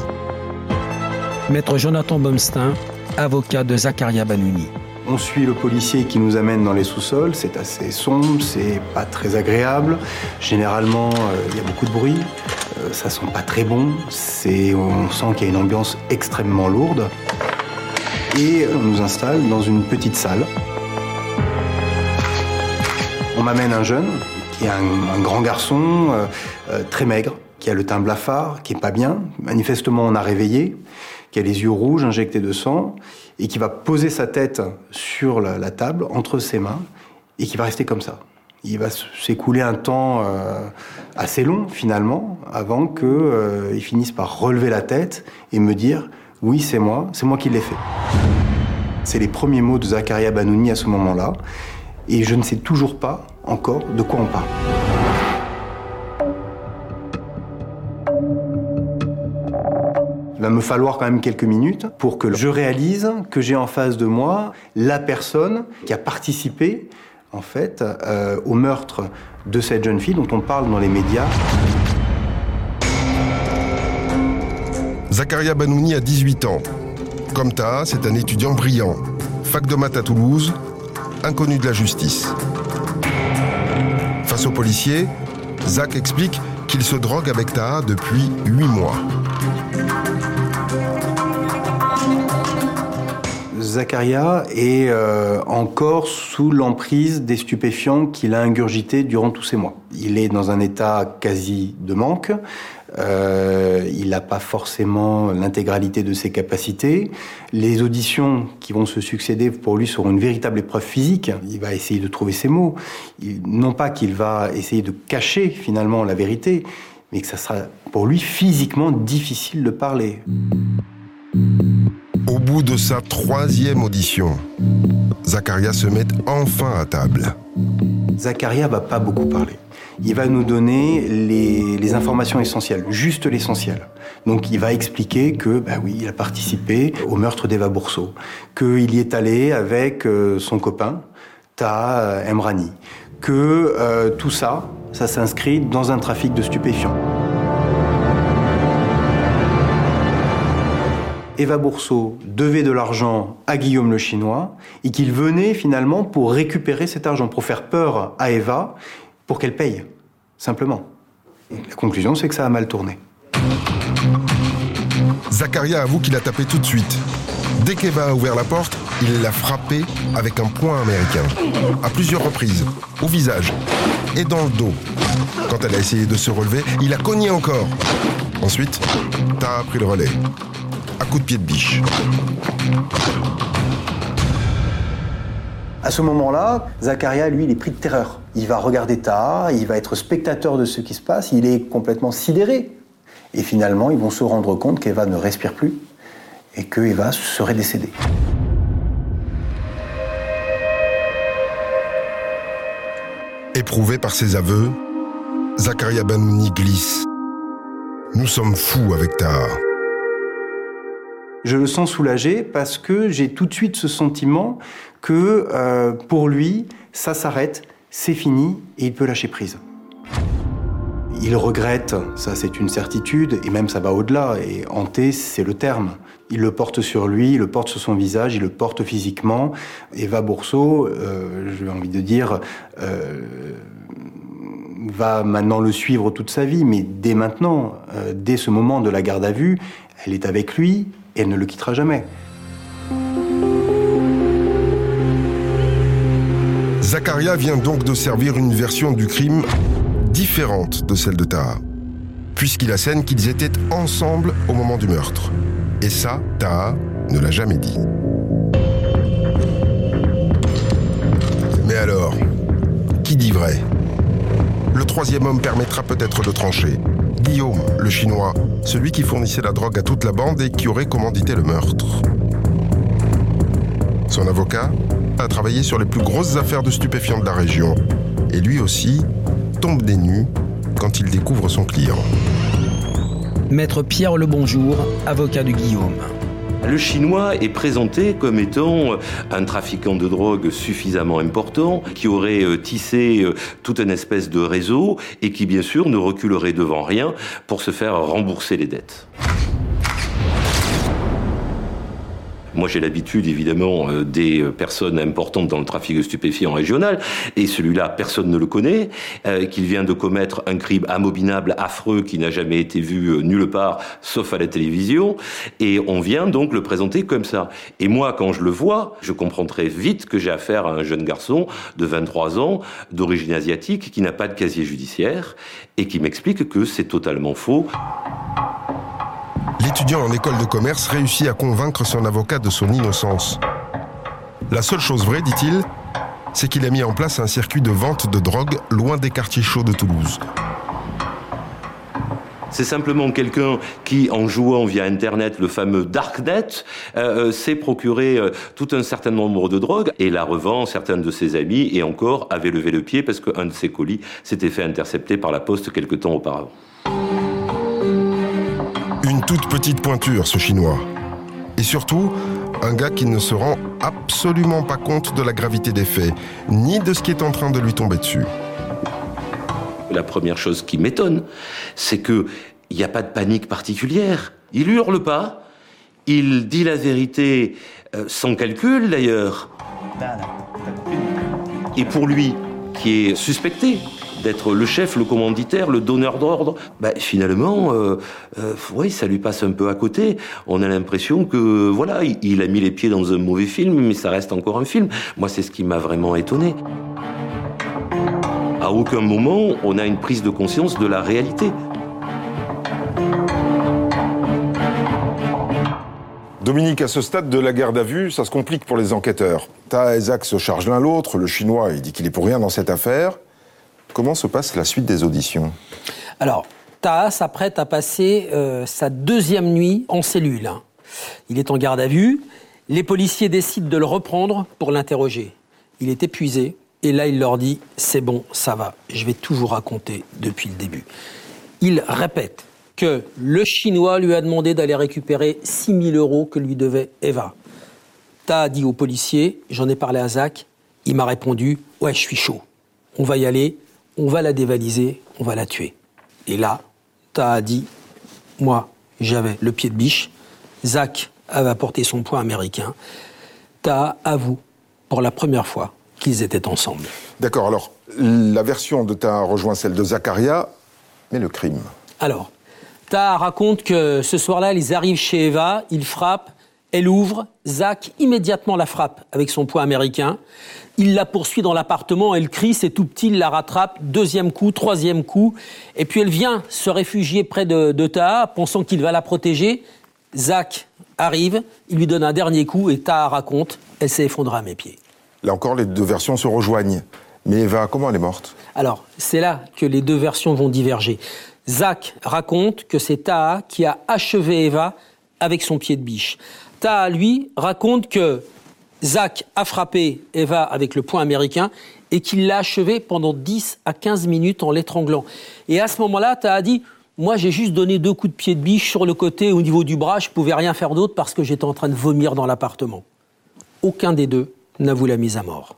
Maître Jonathan Bomstein, avocat de Zakaria Banouni. On suit le policier qui nous amène dans les sous-sols, c'est assez sombre, c'est pas très agréable. Généralement, euh, il y a beaucoup de bruit, euh, ça sent pas très bon, on sent qu'il y a une ambiance extrêmement lourde. Et on nous installe dans une petite salle. On m'amène un jeune, qui est un, grand garçon, euh, très maigre, qui a le teint blafard, qui est pas bien. Manifestement, on a réveillé, qui a les yeux rouges, injectés de sang, et qui va poser sa tête sur la, table, entre ses mains, et qui va rester comme ça. Il va s'écouler un temps euh, assez long, finalement, avant qu'il il finisse par relever la tête et me dire « Oui, c'est moi, c'est moi qui l'ai fait ». C'est les premiers mots de Zakaria Banouni à ce moment-là, et je ne sais toujours pas encore de quoi on parle. Va me falloir quand même quelques minutes pour que je réalise que j'ai en face de moi la personne qui a participé en fait euh, au meurtre de cette jeune fille dont on parle dans les médias. Zakaria Banouni a 18 ans. Comme Taha, c'est un étudiant brillant. Fac de maths à Toulouse, inconnu de la justice. Face aux policiers, Zach explique qu'il se drogue avec Taha depuis 8 mois. Zakaria est euh, encore sous l'emprise des stupéfiants qu'il a ingurgités durant tous ces mois. Il est dans un état quasi de manque. Euh, il n'a pas forcément l'intégralité de ses capacités. Les auditions qui vont se succéder pour lui seront une véritable épreuve physique. Il va essayer de trouver ses mots. Non pas qu'il va essayer de cacher finalement la vérité, mais que ça sera pour lui physiquement difficile de parler. Au bout de sa troisième audition, Zakaria se met enfin à table. Zakaria va pas beaucoup parler. Il va nous donner les, informations essentielles, juste l'essentiel. Donc il va expliquer que, bah oui, il a participé au meurtre d'Eva Bourseau, qu'il y est allé avec euh, son copain, Ta Emrani, que euh, tout ça, ça s'inscrit dans un trafic de stupéfiants. Eva Bourseau devait de l'argent à Guillaume le Chinois et qu'il venait finalement pour récupérer cet argent, pour faire peur à Eva, pour qu'elle paye, simplement. La conclusion, c'est que ça a mal tourné. Zacharia avoue qu'il a tapé tout de suite. Dès qu'Eva a ouvert la porte, il l'a frappé avec un poing américain. À plusieurs reprises, au visage et dans le dos. Quand elle a essayé de se relever, il a cogné encore. Ensuite, Ta a pris le relais. À coup de pied de biche. À ce moment-là, Zacharia, lui, il est pris de terreur. Il va regarder Taha, il va être spectateur de ce qui se passe, il est complètement sidéré. Et finalement, ils vont se rendre compte qu'Eva ne respire plus et qu'Eva serait décédée. Éprouvé par ses aveux, Zakaria Banouni glisse. Nous sommes fous avec Taha. Je le sens soulagé parce que j'ai tout de suite ce sentiment que euh, pour lui, ça s'arrête, c'est fini et il peut lâcher prise. Il regrette, ça c'est une certitude, et même ça va au-delà, et hanter c'est le terme. Il le porte sur lui, il le porte sur son visage, il le porte physiquement. Eva Bourseau, euh, j'ai envie de dire, euh, va maintenant le suivre toute sa vie, mais dès maintenant, dès ce moment de la garde à vue, elle est avec lui et elle ne le quittera jamais. Zacharia vient donc de servir une version du crime différente de celle de Taha, puisqu'il assène qu'ils étaient ensemble au moment du meurtre. Et ça, Taha ne l'a jamais dit. Mais alors, qui dit vrai? Le troisième homme permettra peut-être de trancher. Guillaume, le chinois, celui qui fournissait la drogue à toute la bande et qui aurait commandité le meurtre. Son avocat a travaillé sur les plus grosses affaires de stupéfiants de la région. Et lui aussi tombe des nues quand il découvre son client. Maître Pierre Lebonjour, avocat de Guillaume. Le chinois est présenté comme étant un trafiquant de drogue suffisamment important, qui aurait euh, tissé euh, toute une espèce de réseau et qui bien sûr ne reculerait devant rien pour se faire rembourser les dettes. Moi, j'ai l'habitude, évidemment, euh, des euh, personnes importantes dans le trafic de stupéfiants régional, et celui-là, personne ne le connaît, euh, qu'il vient de commettre un crime abominable, affreux, qui n'a jamais été vu nulle part, sauf à la télévision, et on vient donc le présenter comme ça. Et moi, quand je le vois, je comprends très vite que j'ai affaire à un jeune garçon de 23 ans, d'origine asiatique, qui n'a pas de casier judiciaire, et qui m'explique que c'est totalement faux. L'étudiant en école de commerce réussit à convaincre son avocat de son innocence. La seule chose vraie, dit-il, c'est qu'il a mis en place un circuit de vente de drogue loin des quartiers chauds de Toulouse. C'est simplement quelqu'un qui, en jouant via Internet le fameux Darknet, euh, euh, s'est procuré euh, tout un certain nombre de drogues et la revend certains de ses amis et encore avait levé le pied parce qu'un de ses colis s'était fait intercepter par la poste quelque temps auparavant. Toute petite pointure, ce chinois. Et surtout, un gars qui ne se rend absolument pas compte de la gravité des faits, ni de ce qui est en train de lui tomber dessus. La première chose qui m'étonne, c'est que il n'y a pas de panique particulière. Il hurle pas. Il dit la vérité euh, sans calcul d'ailleurs. Et pour lui, qui est suspecté d'être le chef, le commanditaire, le donneur d'ordre, bah, finalement, euh, euh, ça lui passe un peu à côté. On a l'impression que, voilà, il, a mis les pieds dans un mauvais film, mais ça reste encore un film. Moi, c'est ce qui m'a vraiment étonné. À aucun moment, on a une prise de conscience de la réalité. Dominique, à ce stade de la garde à vue, ça se complique pour les enquêteurs. Ta et Zach se chargent l'un l'autre, le chinois il dit qu'il est pour rien dans cette affaire. Comment se passe la suite des auditions Alors, Taha s'apprête à passer euh, sa deuxième nuit en cellule. Il est en garde à vue Les policiers décident de le reprendre pour l'interroger. Il est épuisé et là il leur dit c'est bon, ça va, je vais tout vous raconter depuis le début. Il répète que le Chinois lui a demandé d'aller récupérer 6 000 euros que lui devait Eva. T'as dit au policier, j'en ai parlé à Zach, il m'a répondu ouais je suis chaud, on va y aller, on va la dévaliser, on va la tuer. Et là, t'as dit moi j'avais le pied de biche, Zach avait apporté son poing américain, t'as avoue pour la première fois qu'ils étaient ensemble. D'accord, alors la version de ta rejoint celle de Zacharia, mais le crime. Alors, Ta raconte que ce soir-là, ils arrivent chez Eva, ils frappent, elle ouvre, Zach immédiatement la frappe avec son poing américain. Il la poursuit dans l'appartement, elle crie, c'est tout petit, il la rattrape, deuxième coup, troisième coup, et puis elle vient se réfugier près de, de Taha, pensant qu'il va la protéger. Zach arrive, il lui donne un dernier coup, et Taha raconte, elle s'est effondrée à mes pieds. Là encore, les deux versions se rejoignent. Mais Eva, comment elle est morte? Alors, c'est là que les deux versions vont diverger. Zach raconte que c'est Taha qui a achevé Eva avec son pied de biche. Taha, lui, raconte que Zach a frappé Eva avec le poing américain et qu'il l'a achevé pendant 10 à 15 minutes en l'étranglant. Et à ce moment-là, Taha dit Moi, j'ai juste donné deux coups de pied de biche sur le côté au niveau du bras, je pouvais rien faire d'autre parce que j'étais en train de vomir dans l'appartement. Aucun des deux n'avoue la mise à mort.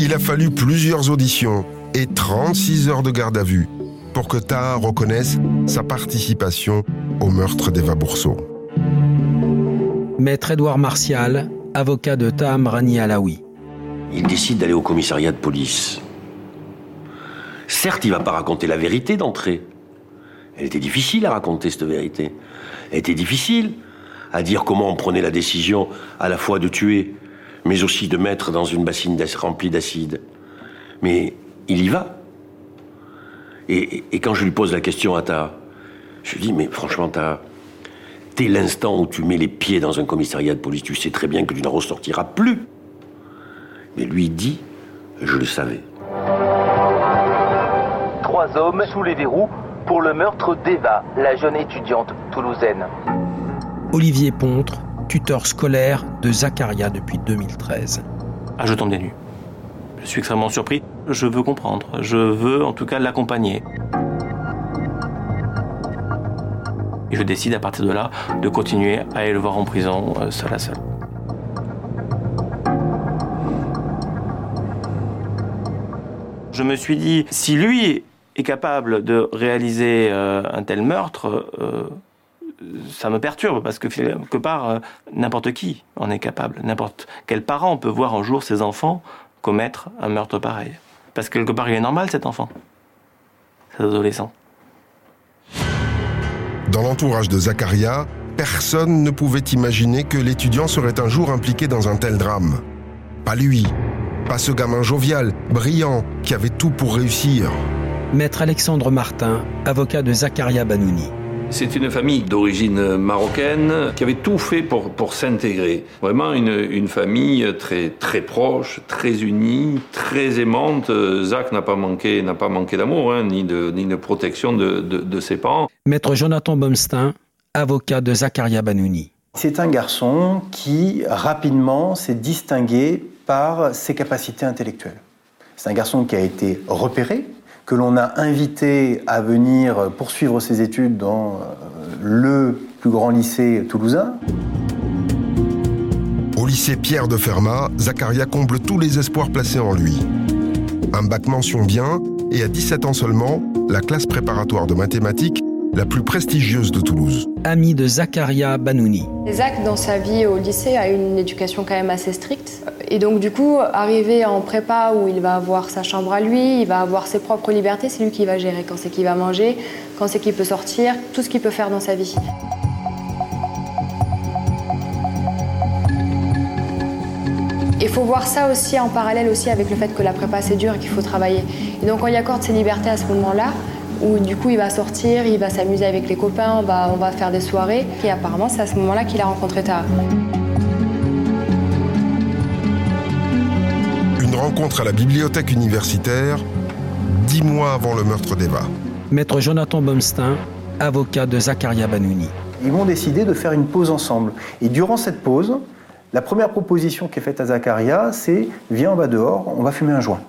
Il a fallu plusieurs auditions et 36 heures de garde à vue pour que Taha reconnaisse sa participation au meurtre d'Eva Bourseau. Maître Édouard Martial, avocat de Taham Rani Alaoui. Il décide d'aller au commissariat de police. Certes, il va pas raconter la vérité d'entrée. Elle était difficile à raconter, cette vérité. Elle était difficile à dire comment on prenait la décision à la fois de tuer, mais aussi de mettre dans une bassine remplie d'acide. Mais il y va. Et, et, quand je lui pose la question à ta, je lui dis, mais franchement, ta, dès l'instant où tu mets les pieds dans un commissariat de police, tu sais très bien que tu n'en ressortiras plus. Mais lui dit, je le savais. Trois hommes sous les verrous pour le meurtre d'Eva, la jeune étudiante toulousaine. Olivier Pontre, tuteur scolaire de Zacharia depuis 2013. Ah, je tombe des nues. Je suis extrêmement surpris. Je veux comprendre. Je veux en tout cas l'accompagner. Et je décide à partir de là de continuer à aller le voir en prison, euh, seul à seul. Je me suis dit, si lui est capable de réaliser euh, un tel meurtre, euh, ça me perturbe parce que quelque part, n'importe qui en est capable. N'importe quel parent peut voir un jour ses enfants commettre un meurtre pareil. Parce que quelque part, il est normal cet enfant, cet adolescent. Dans l'entourage de Zacharia, personne ne pouvait imaginer que l'étudiant serait un jour impliqué dans un tel drame. Pas lui, pas ce gamin jovial, brillant, qui avait tout pour réussir. Maître Alexandre Martin, avocat de Zacharia Banouni. C'est une famille d'origine marocaine qui avait tout fait pour, pour s'intégrer. Vraiment une, une, famille très, très proche, très unie, très aimante. Zach n'a pas manqué, n'a pas manqué d'amour, hein, ni, de, ni de protection de, de, de, ses parents. Maître Jonathan Bomstein, avocat de Zacharia Banouni. C'est un garçon qui rapidement s'est distingué par ses capacités intellectuelles. C'est un garçon qui a été repéré, que l'on a invité à venir poursuivre ses études dans le plus grand lycée toulousain. Au lycée Pierre de Fermat, Zacharia comble tous les espoirs placés en lui. Un bac mention bien, et à 17 ans seulement, la classe préparatoire de mathématiques la plus prestigieuse de Toulouse. Ami de Zacharia Banouni. Zach, dans sa vie au lycée, a une éducation quand même assez stricte. Et donc, du coup, arrivé en prépa où il va avoir sa chambre à lui, il va avoir ses propres libertés, c'est lui qui va gérer quand c'est qu'il va manger, quand c'est qu'il peut sortir, tout ce qu'il peut faire dans sa vie. Il faut voir ça aussi en parallèle aussi avec le fait que la prépa c'est dur et qu'il faut travailler. Et donc, on y accorde ses libertés à ce moment-là, où du coup il va sortir, il va s'amuser avec les copains, on va, on va faire des soirées. Et apparemment, c'est à ce moment-là qu'il a rencontré Tara. Une rencontre à la bibliothèque universitaire, dix mois avant le meurtre d'Eva. Maître Jonathan Bomstein, avocat de Zakaria Banouni. Ils vont décider de faire une pause ensemble. Et durant cette pause, la première proposition qui est faite à Zakaria, c'est viens, on va dehors, on va fumer un joint.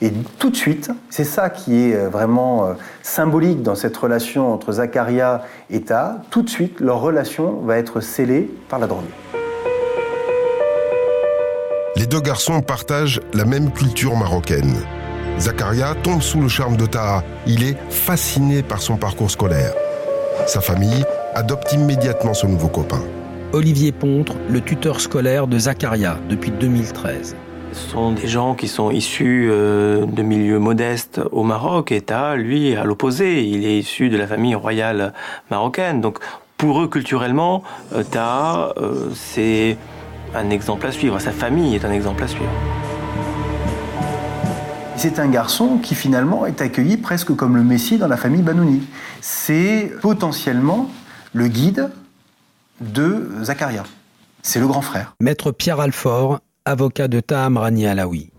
Et tout de suite, c'est ça qui est euh, vraiment euh, symbolique dans cette relation entre Zakaria et Ta, tout de suite, leur relation va être scellée par la drogue. Les deux garçons partagent la même culture marocaine. Zakaria tombe sous le charme de Taha. Il est fasciné par son parcours scolaire. Sa famille adopte immédiatement son nouveau copain. Olivier Pontre, le tuteur scolaire de Zakaria depuis 2013. Ce sont des gens qui sont issus euh, de milieux modestes au Maroc et Taha, lui, à l'opposé. Il est issu de la famille royale marocaine. Donc, pour eux, culturellement, euh, Taha, euh, c'est un exemple à suivre. Sa famille est un exemple à suivre. C'est un garçon qui finalement est accueilli presque comme le Messie dans la famille Banouni. C'est potentiellement le guide de Zacharia. C'est le grand frère. Maître Pierre Alfort, avocat de Taham Rani Alaoui.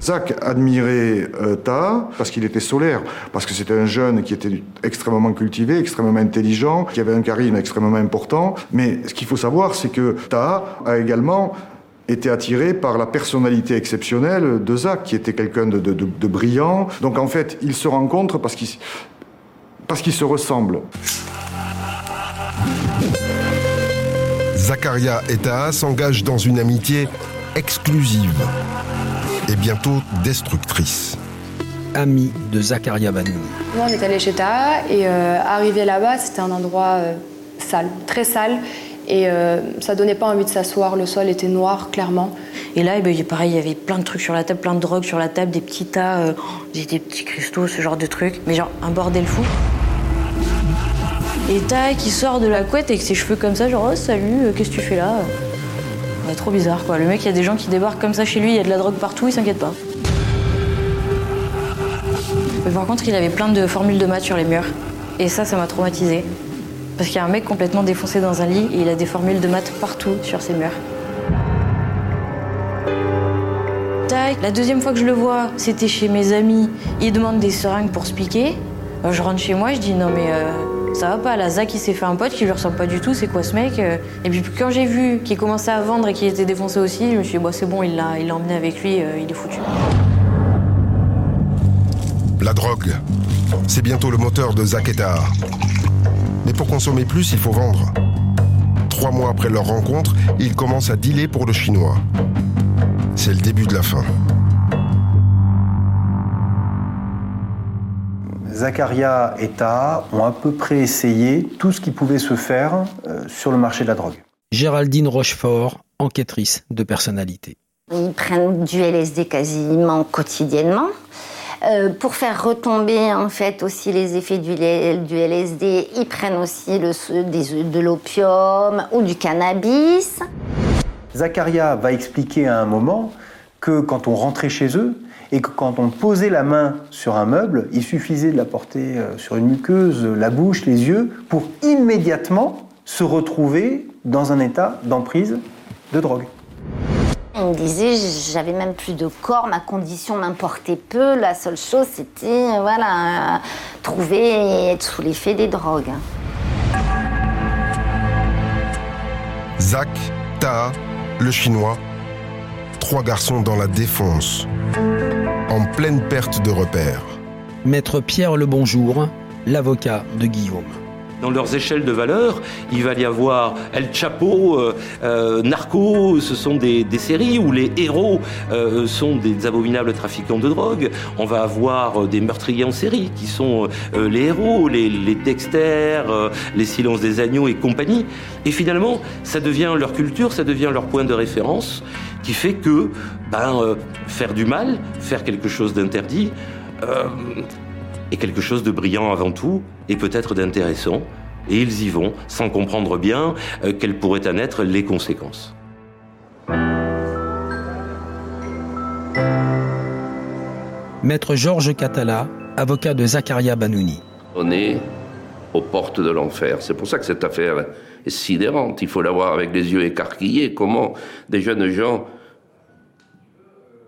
Zach admirait euh, Taha parce qu'il était solaire, parce que c'était un jeune qui était extrêmement cultivé, extrêmement intelligent, qui avait un charisme extrêmement important. Mais ce qu'il faut savoir, c'est que Taha a également était attiré par la personnalité exceptionnelle de Zach, qui était quelqu'un de, de, de, brillant. Donc en fait, ils se rencontrent parce qu'ils parce qu'ils se ressemblent. Zakaria et Taha s'engagent dans une amitié exclusive et bientôt destructrice. Ami de Zakaria Banouni. Nous, on est allé chez Taha et euh, arrivé là-bas, c'était un endroit euh, sale, très sale. Et euh, ça donnait pas envie de s'asseoir, le sol était noir, clairement. Et là, eh ben, pareil, il y avait plein de trucs sur la table, plein de drogues sur la table, des petits tas, euh, des, des, petits cristaux, ce genre de trucs. Mais genre, un bordel fou. Et Ta qui sort de la couette avec ses cheveux comme ça, genre, oh salut, euh, qu'est-ce que tu fais là? Ouais, Trop bizarre, quoi. Le mec, il y a des gens qui débarquent comme ça chez lui, il y a de la drogue partout, il s'inquiète pas. Mais par contre, il avait plein de formules de maths sur les murs. Et ça, ça m'a traumatisé. Parce qu'il y a un mec complètement défoncé dans un lit et il a des formules de maths partout sur ses murs. Tac, la deuxième fois que je le vois, c'était chez mes amis. Il demande des seringues pour se piquer. Je rentre chez moi, je dis non mais euh, ça va pas, la Zach il s'est fait un pote qui lui ressemble pas du tout, c'est quoi ce mec Et puis quand j'ai vu qu'il commençait à vendre et qu'il était défoncé aussi, je me suis dit bah, c'est bon, il l'a emmené avec lui, euh, il est foutu. La drogue, c'est bientôt le moteur de Zach et Taha. Mais pour consommer plus, il faut vendre. Trois mois après leur rencontre, ils commencent à dealer pour le chinois. C'est le début de la fin. Zakaria et Taha ont à peu près essayé tout ce qui pouvait se faire euh, sur le marché de la drogue. Géraldine Rochefort, enquêtrice de personnalité. Ils prennent du LSD quasiment quotidiennement. Euh, pour faire retomber en fait aussi les effets du, du LSD, ils prennent aussi le, des, de l'opium ou du cannabis. Zakaria va expliquer à un moment que quand on rentrait chez eux et que quand on posait la main sur un meuble, il suffisait de la porter euh, sur une muqueuse, la bouche, les yeux, pour immédiatement se retrouver dans un état d'emprise de drogue. Il me disait, j'avais même plus de corps, ma condition m'importait peu. La seule chose, c'était, voilà, trouver et être sous l'effet des drogues. Zach, Ta, le chinois, trois garçons dans la défonce, en pleine perte de repères. Maître Pierre Le Bonjour, l'avocat de Guillaume. Dans leurs échelles de valeur, il va y avoir El Chapo, euh, euh, Narco, ce sont des, des, séries où les héros euh, sont des abominables trafiquants de drogue. On va avoir des meurtriers en série qui sont euh, les héros, les, les Dexter, euh, les Silences des agneaux et compagnie. Et finalement, ça devient leur culture, ça devient leur point de référence, qui fait que ben, faire du mal, faire quelque chose d'interdit, est quelque chose de brillant avant tout et peut-être d'intéressant. Et ils y vont sans comprendre bien euh, quelles pourraient en être les conséquences. Maître Georges Catala, avocat de Zakaria Banouni. On est aux portes de l'enfer. C'est pour ça que cette affaire est sidérante. Il faut la voir avec les yeux écarquillés. Comment des jeunes gens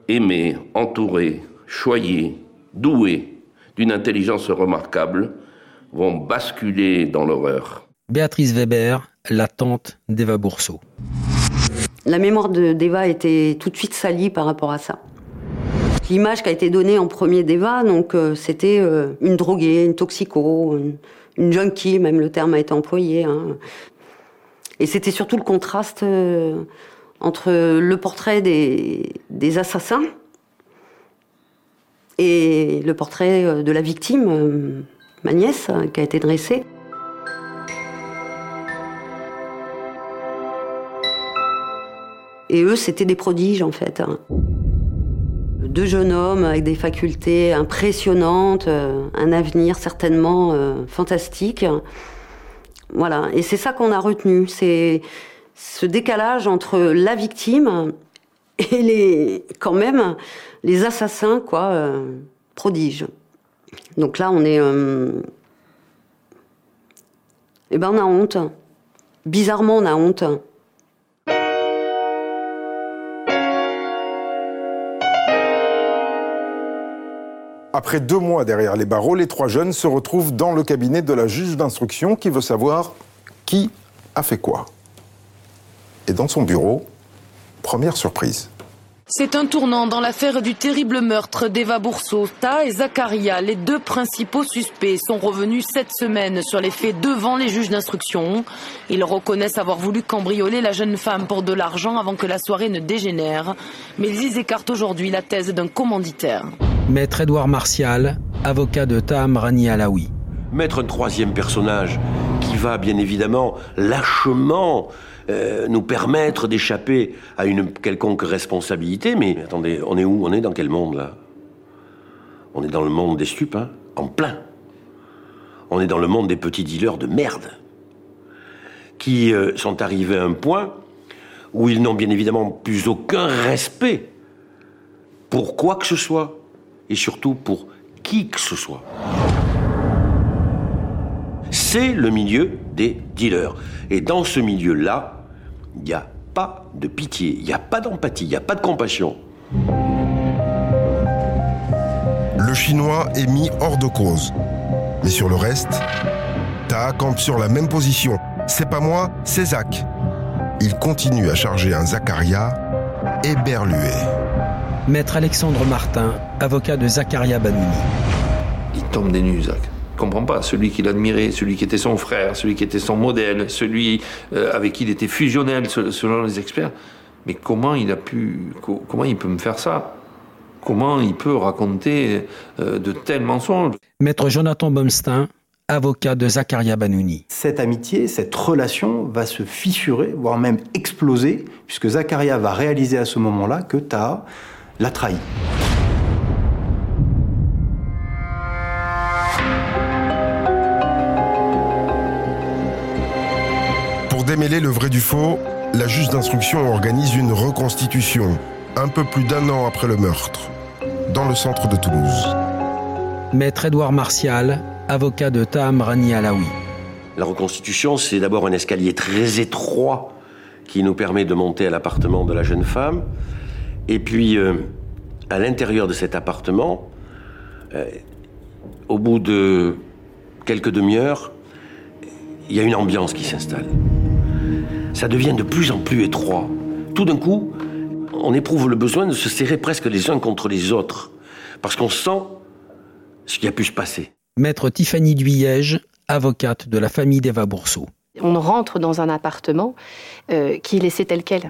aimés, entourés, choyés, doués, d'une intelligence remarquable, vont basculer dans l'horreur. Béatrice Weber, la tante d'Eva Bourseau. La mémoire d'Eva était tout de suite salie par rapport à ça. L'image qui a été donnée en premier d'Eva, donc euh, c'était euh, une droguée, une toxico, une, junkie, même le terme a été employé. Hein. Et c'était surtout le contraste euh, entre le portrait des, assassins et le portrait de la victime, ma nièce, qui a été dressée. Et eux, c'était des prodiges, en fait. Hein. Deux jeunes hommes avec des facultés impressionnantes, euh, un avenir certainement euh, fantastique. Voilà. Et c'est ça qu'on a retenu. C'est ce décalage entre la victime et les, quand même, les assassins, quoi, euh, prodiges. Donc là, on est. eh ben, on a honte. Bizarrement, on a honte. Après deux mois derrière les barreaux, les trois jeunes se retrouvent dans le cabinet de la juge d'instruction qui veut savoir qui a fait quoi. Et dans son bureau, première surprise. C'est un tournant dans l'affaire du terrible meurtre d'Eva Bourseau. Ta et Zakaria, les deux principaux suspects, sont revenus cette semaine sur les faits devant les juges d'instruction. Ils reconnaissent avoir voulu cambrioler la jeune femme pour de l'argent avant que la soirée ne dégénère. Mais ils écartent aujourd'hui la thèse d'un commanditaire. Maître Édouard Martial, avocat de Tam Rani Alaoui. Mettre un troisième personnage qui va bien évidemment lâchement euh, nous permettre d'échapper à une quelconque responsabilité. Mais attendez, on est où? On est dans quel monde là? On est dans le monde des stupes, hein? En plein. On est dans le monde des petits dealers de merde qui euh, sont arrivés à un point où ils n'ont bien évidemment plus aucun respect pour quoi que ce soit et surtout pour qui que ce soit. C'est le milieu des dealers. Et dans ce milieu-là, il n'y a pas de pitié, il n'y a pas d'empathie, il n'y a pas de compassion. Le chinois est mis hors de cause. Mais sur le reste, Ta campe sur la même position. C'est pas moi, c'est Zach. Il continue à charger un Zacharia éberlué. Maître Alexandre Martin, avocat de Zacharia Banouni. Il tombe des nues, Zach. Je comprends pas. Celui qu'il admirait, celui qui était son frère, celui qui était son modèle, celui euh, avec qui il était fusionnel selon les experts. Mais comment il a pu, comment il peut me faire ça? Comment il peut raconter euh, de tels mensonges? Maître Jonathan Bomstein, avocat de Zacharia Banouni. Cette amitié, cette relation va se fissurer, voire même exploser, puisque Zacharia va réaliser à ce moment-là que Taha l'a trahi. Démêler le vrai du faux, la juge d'instruction organise une reconstitution, un peu plus d'un an après le meurtre, dans le centre de Toulouse. Maître Édouard Martial, avocat de Tam Rani Alaoui. La reconstitution, c'est d'abord un escalier très étroit qui nous permet de monter à l'appartement de la jeune femme. Et puis, euh, à l'intérieur de cet appartement, euh, au bout de quelques demi-heures, il y a une ambiance qui s'installe. Ça devient de plus en plus étroit. Tout d'un coup, on éprouve le besoin de se serrer presque les uns contre les autres, parce qu'on sent ce qui a pu se passer. Maître Tiffany Duyège, avocate de la famille d'Eva Bourseau. On rentre dans un appartement euh, qui est laissé tel quel.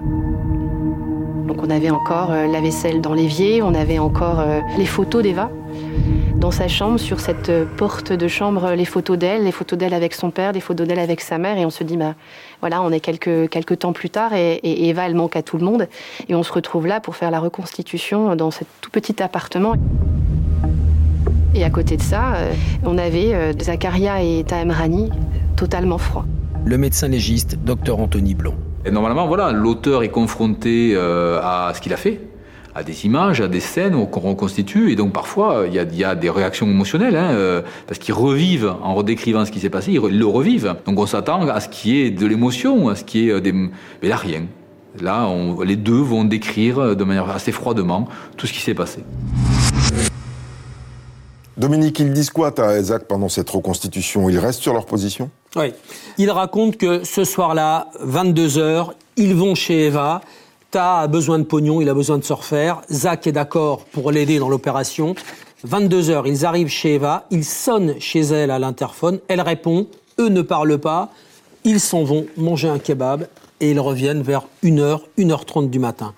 Donc on avait encore euh, la vaisselle dans l'évier, on avait encore euh, les photos d'Eva dans sa chambre, sur cette euh, porte de chambre, les photos d'elle, les photos d'elle avec son père, les photos d'elle avec sa mère, et on se dit, bah, voilà, on est quelques, quelques temps plus tard, et, Eva, elle manque à tout le monde, et on se retrouve là pour faire la reconstitution dans ce tout petit appartement. Et à côté de ça, on avait Zakaria et Tahem Rani totalement froids. Le médecin légiste, docteur Anthony Blond. Et normalement, voilà, l'auteur est confronté euh, à ce qu'il a fait, à des images, à des scènes qu'on reconstitue, et donc parfois il y a, des réactions émotionnelles, hein, euh, parce qu'ils revivent en redécrivant ce qui s'est passé, ils le revivent. Donc on s'attend à ce qui est de l'émotion, à ce qui est euh, des, mais là rien. Là, on, les deux vont décrire de manière assez froidement tout ce qui s'est passé. Dominique, ils disent quoi, à Isaac, pendant cette reconstitution? Ils restent sur leur position? Oui. Ils racontent que ce soir-là, 22h, ils vont chez Eva. Ta a besoin de pognon, il a besoin de se refaire. Zach est d'accord pour l'aider dans l'opération. 22h, ils arrivent chez Eva, ils sonnent chez elle à l'interphone, elle répond, eux ne parlent pas, ils s'en vont manger un kebab et ils reviennent vers 1h, 1h30 du matin.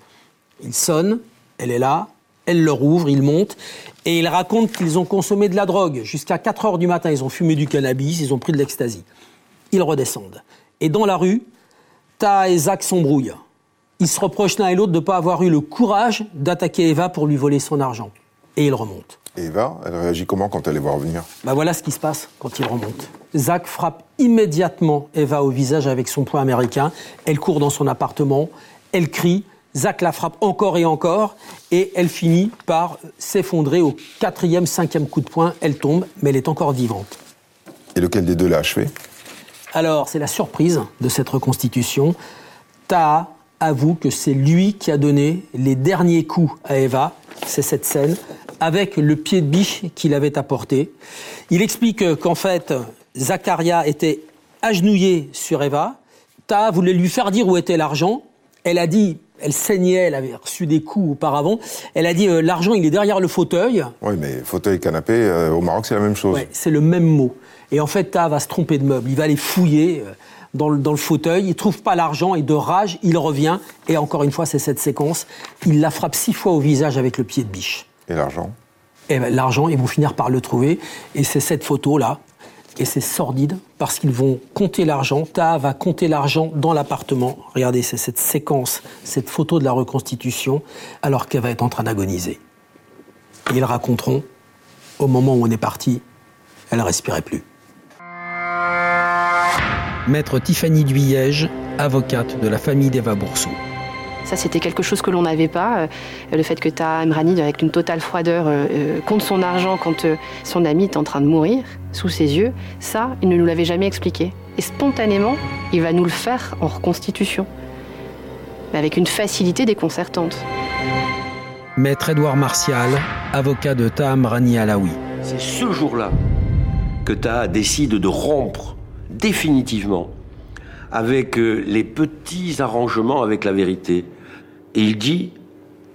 Ils sonnent, elle est là, elle leur ouvre, ils montent et ils racontent qu'ils ont consommé de la drogue. Jusqu'à 4h du matin, ils ont fumé du cannabis, ils ont pris de l'ecstasy. Ils redescendent. Et dans la rue, Ta et Zach s'embrouillent. Ils se reprochent l'un et l'autre de ne pas avoir eu le courage d'attaquer Eva pour lui voler son argent. Et ils remontent. Et Eva, elle réagit comment quand elle les voit revenir? Bah voilà ce qui se passe quand ils remontent. Zach frappe immédiatement Eva au visage avec son poing américain. Elle court dans son appartement, elle crie. Zach la frappe encore et encore et elle finit par s'effondrer au quatrième, cinquième coup de poing. Elle tombe, mais elle est encore vivante. Et lequel des deux l'a achevé Alors, c'est la surprise de cette reconstitution. Taha avoue que c'est lui qui a donné les derniers coups à Eva. C'est cette scène avec le pied de biche qu'il avait apporté. Il explique qu'en fait, Zacharia était agenouillé sur Eva. Ta voulait lui faire dire où était l'argent. Elle a dit, elle saignait, elle avait reçu des coups auparavant. Elle a dit, euh, l'argent, il est derrière le fauteuil. Oui, mais fauteuil, canapé, euh, au Maroc, c'est la même chose. Ouais, c'est le même mot. Et en fait, Ta va se tromper de meuble. Il va aller fouiller euh, dans le, dans le fauteuil. Il trouve pas l'argent et de rage, il revient. Et encore une fois, c'est cette séquence. Il la frappe six fois au visage avec le pied de biche. Et l'argent Et ben, l'argent, ils vont finir par le trouver. Et c'est cette photo-là. Et c'est sordide parce qu'ils vont compter l'argent. Ta va compter l'argent dans l'appartement. Regardez, c'est cette séquence, cette photo de la reconstitution, alors qu'elle va être en train d'agoniser. Et ils raconteront, au moment où on est parti, elle ne respirait plus. Maître Tiffany Duyège, avocate de la famille d'Eva Bourseau. Ça, c'était quelque chose que l'on n'avait pas. Euh, le fait que Ta Amrani, avec une totale froideur, euh, euh, compte son argent quand son ami est en train de mourir sous ses yeux, ça, il ne nous l'avait jamais expliqué. Et spontanément, il va nous le faire en reconstitution. Mais avec une facilité déconcertante. Maître Édouard Martial, avocat de Taham Rani Alaoui. C'est ce jour-là que Taha décide de rompre définitivement avec euh, les petits arrangements avec la vérité. Et il dit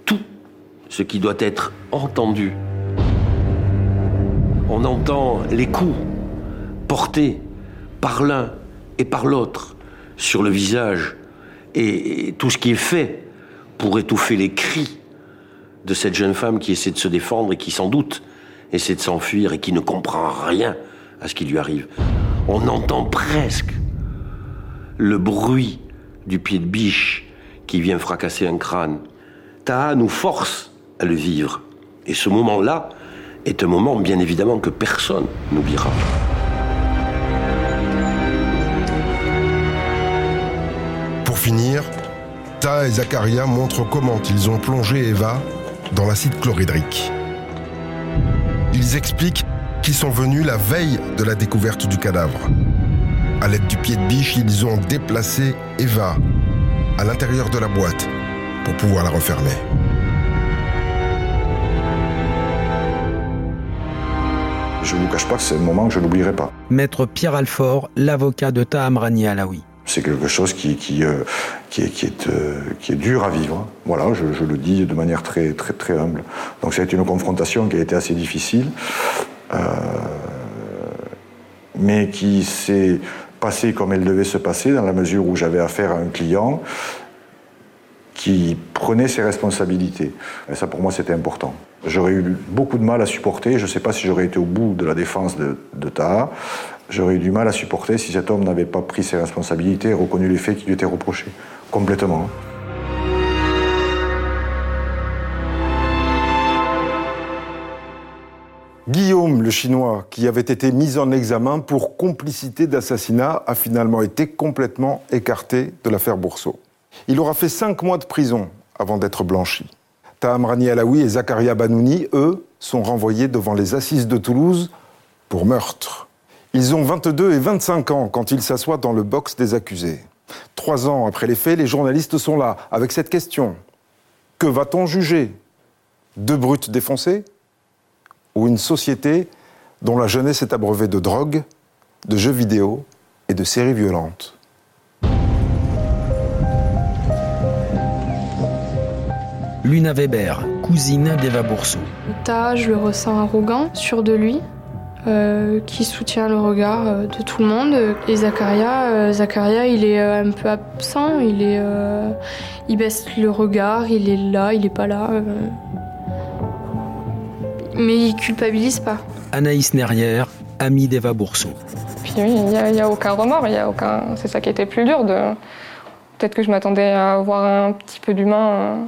tout ce qui doit être entendu. On entend les coups portés par l'un et par l'autre sur le visage et, et tout ce qui est fait pour étouffer les cris de cette jeune femme qui essaie de se défendre et qui sans doute essaie de s'enfuir et qui ne comprend rien à ce qui lui arrive. On entend presque le bruit du pied de biche qui vient fracasser un crâne. Taha nous force à le vivre. Et ce moment-là est un moment, bien évidemment, que personne n'oubliera. Pour finir, Ta et Zacharia montrent comment ils ont plongé Eva dans l'acide chlorhydrique. Ils expliquent qu'ils sont venus la veille de la découverte du cadavre. À l'aide du pied de biche, ils ont déplacé Eva à l'intérieur de la boîte pour pouvoir la refermer. Je ne vous cache pas que c'est un moment que je n'oublierai pas. Maître Pierre Alfort, l'avocat de Taham Rani Alaoui. C'est quelque chose qui, qui, euh, qui, est, qui, est, euh, qui est dur à vivre. Voilà, je, je le dis de manière très, très, très humble. Donc ça a été une confrontation qui a été assez difficile, euh, mais qui s'est passée comme elle devait se passer, dans la mesure où j'avais affaire à un client qui prenait ses responsabilités. Et ça, pour moi, c'était important. J'aurais eu beaucoup de mal à supporter, je ne sais pas si j'aurais été au bout de la défense de, de Taha, j'aurais eu du mal à supporter si cet homme n'avait pas pris ses responsabilités et reconnu les faits qui lui étaient reprochés. Complètement. Guillaume, le Chinois, qui avait été mis en examen pour complicité d'assassinat, a finalement été complètement écarté de l'affaire Bourseau. Il aura fait cinq mois de prison avant d'être blanchi. Taham Rani Alaoui et Zakaria Banouni, eux, sont renvoyés devant les assises de Toulouse pour meurtre. Ils ont 22 et 25 ans quand ils s'assoient dans le box des accusés. Trois ans après les faits, les journalistes sont là avec cette question. Que va-t-on juger? Deux brutes défoncées? Ou une société dont la jeunesse est abreuvée de drogue, de jeux vidéo et de séries violentes. Luna Weber, cousine d'Eva Bourseau. Ta, je le ressens arrogant, sûr de lui, euh, qui soutient le regard euh, de tout le monde. Et Zacharia, euh, Zacharia il est un peu absent, il, est, il baisse le regard, il est là, il est pas là. Mais il culpabilise pas. Anaïs Nerrière, amie d'Eva Bourseau. Puis oui, il n'y a, aucun remords, il y a aucun... c'est ça qui était plus dur. De... Peut-être que je m'attendais à avoir un petit peu d'humain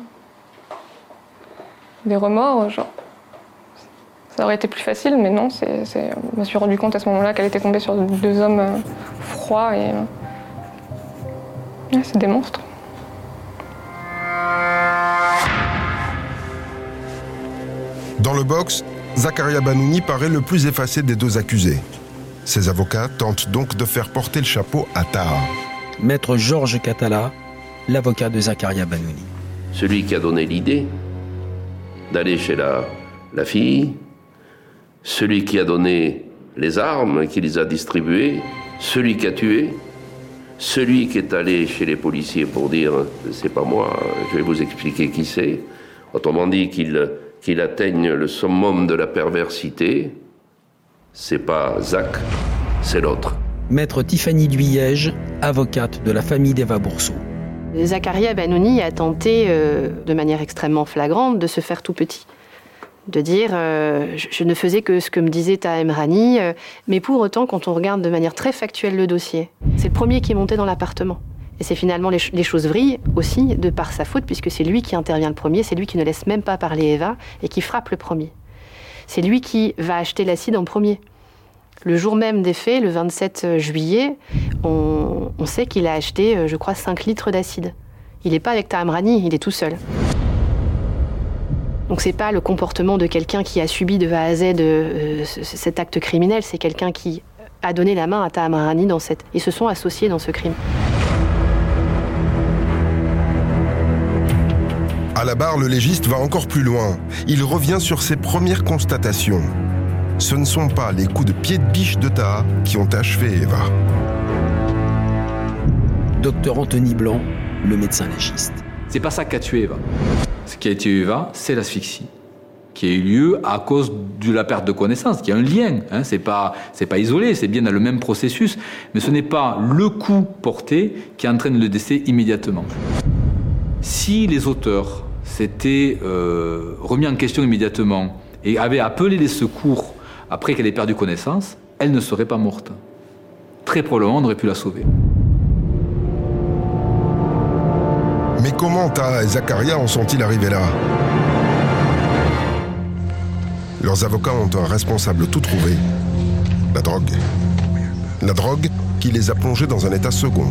des remords, genre. Ça aurait été plus facile, mais non, c'est, je me suis rendu compte à ce moment-là qu'elle était tombée sur deux hommes euh, froids et. Euh, c'est des monstres. Le box, Zakaria Banouni paraît le plus effacé des deux accusés. Ses avocats tentent donc de faire porter le chapeau à Taha. Maître Georges Catala, l'avocat de Zakaria Banouni. Celui qui a donné l'idée, d'aller chez la, la fille, celui qui a donné les armes, qui les a distribuées, celui qui a tué, celui qui est allé chez les policiers pour dire c'est pas moi, je vais vous expliquer qui c'est. Autrement dit, qu'il qu'il atteigne le summum de la perversité, c'est pas Zach, c'est l'autre. Maître Tiffany Duyège, avocate de la famille d'Eva Bourseau. Zacharia Banouni a tenté, euh, de manière extrêmement flagrante, de se faire tout petit. De dire, euh, je, ne faisais que ce que me disait Tahem Rani, euh, mais pour autant, quand on regarde de manière très factuelle le dossier, c'est le premier qui est monté dans l'appartement. Et c'est finalement les, choses vrillent aussi de par sa faute, puisque c'est lui qui intervient le premier, c'est lui qui ne laisse même pas parler Eva et qui frappe le premier. C'est lui qui va acheter l'acide en premier. Le jour même des faits, le 27 juillet, on, sait qu'il a acheté, euh, je crois, 5 litres d'acide. Il n'est pas avec Rani, il est tout seul. Donc c'est pas le comportement de quelqu'un qui a subi de A à Z euh, cet acte criminel, c'est quelqu'un qui a donné la main à Tahamrani dans cette... Ils se sont associés dans ce crime. À la barre, le légiste va encore plus loin. Il revient sur ses premières constatations ce ne sont pas les coups de pied de biche de Taha qui ont achevé Eva. Docteur Anthony Blanc, le médecin légiste. C'est pas ça qui a tué Eva. Ce qui a tué Eva, c'est l'asphyxie qui a eu lieu à cause de la perte de connaissance, qui a un lien. Hein, c'est pas c'est pas isolé, c'est bien dans le même processus, mais ce n'est pas le coup porté qui entraîne le décès immédiatement. Si les auteurs s'étaient euh, remis en question immédiatement et avaient appelé les secours après qu'elle ait perdu connaissance, elle ne serait pas morte. Très probablement, on aurait pu la sauver. Mais comment Ta et Zacharia en sont-ils arrivés là? Leurs avocats ont un responsable tout trouvé. La drogue. La drogue qui les a plongés dans un état second.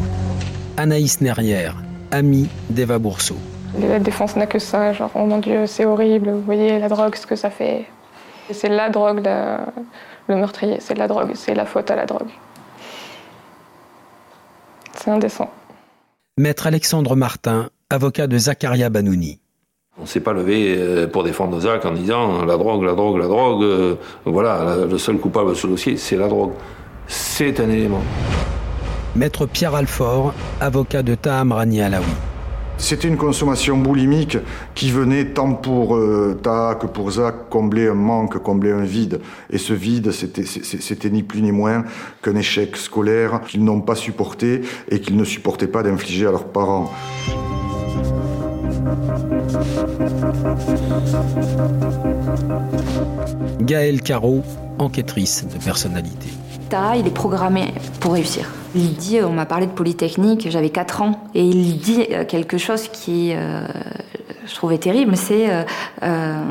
Anaïs Nerrière, amie d'Eva Bourseau. La défense n'a que ça, genre, oh mon Dieu, c'est horrible, vous voyez la drogue, ce que ça fait. C'est la drogue, le meurtrier, c'est la drogue, c'est la faute à la drogue. C'est indécent. Maître Alexandre Martin, avocat de Zakaria Banouni. On ne s'est pas levé euh, pour défendre Zach en disant la drogue, la drogue, la drogue. Euh, voilà, le seul coupable de ce dossier, c'est la drogue. C'est un élément. Maître Pierre Alfort, avocat de Taham Rani Alaoui. C'était une consommation boulimique qui venait tant pour euh, Ta que pour Zach combler un manque, combler un vide. Et ce vide, c'était ni plus ni moins qu'un échec scolaire qu'ils n'ont pas supporté et qu'ils ne supportaient pas d'infliger à leurs parents. Gaëlle Caro, enquêtrice de personnalité. Ta, il est programmé pour réussir. Il dit, on m'a parlé de Polytechnique, j'avais 4 ans, et il dit euh, quelque chose qui, euh, je trouvais terrible, c'est euh,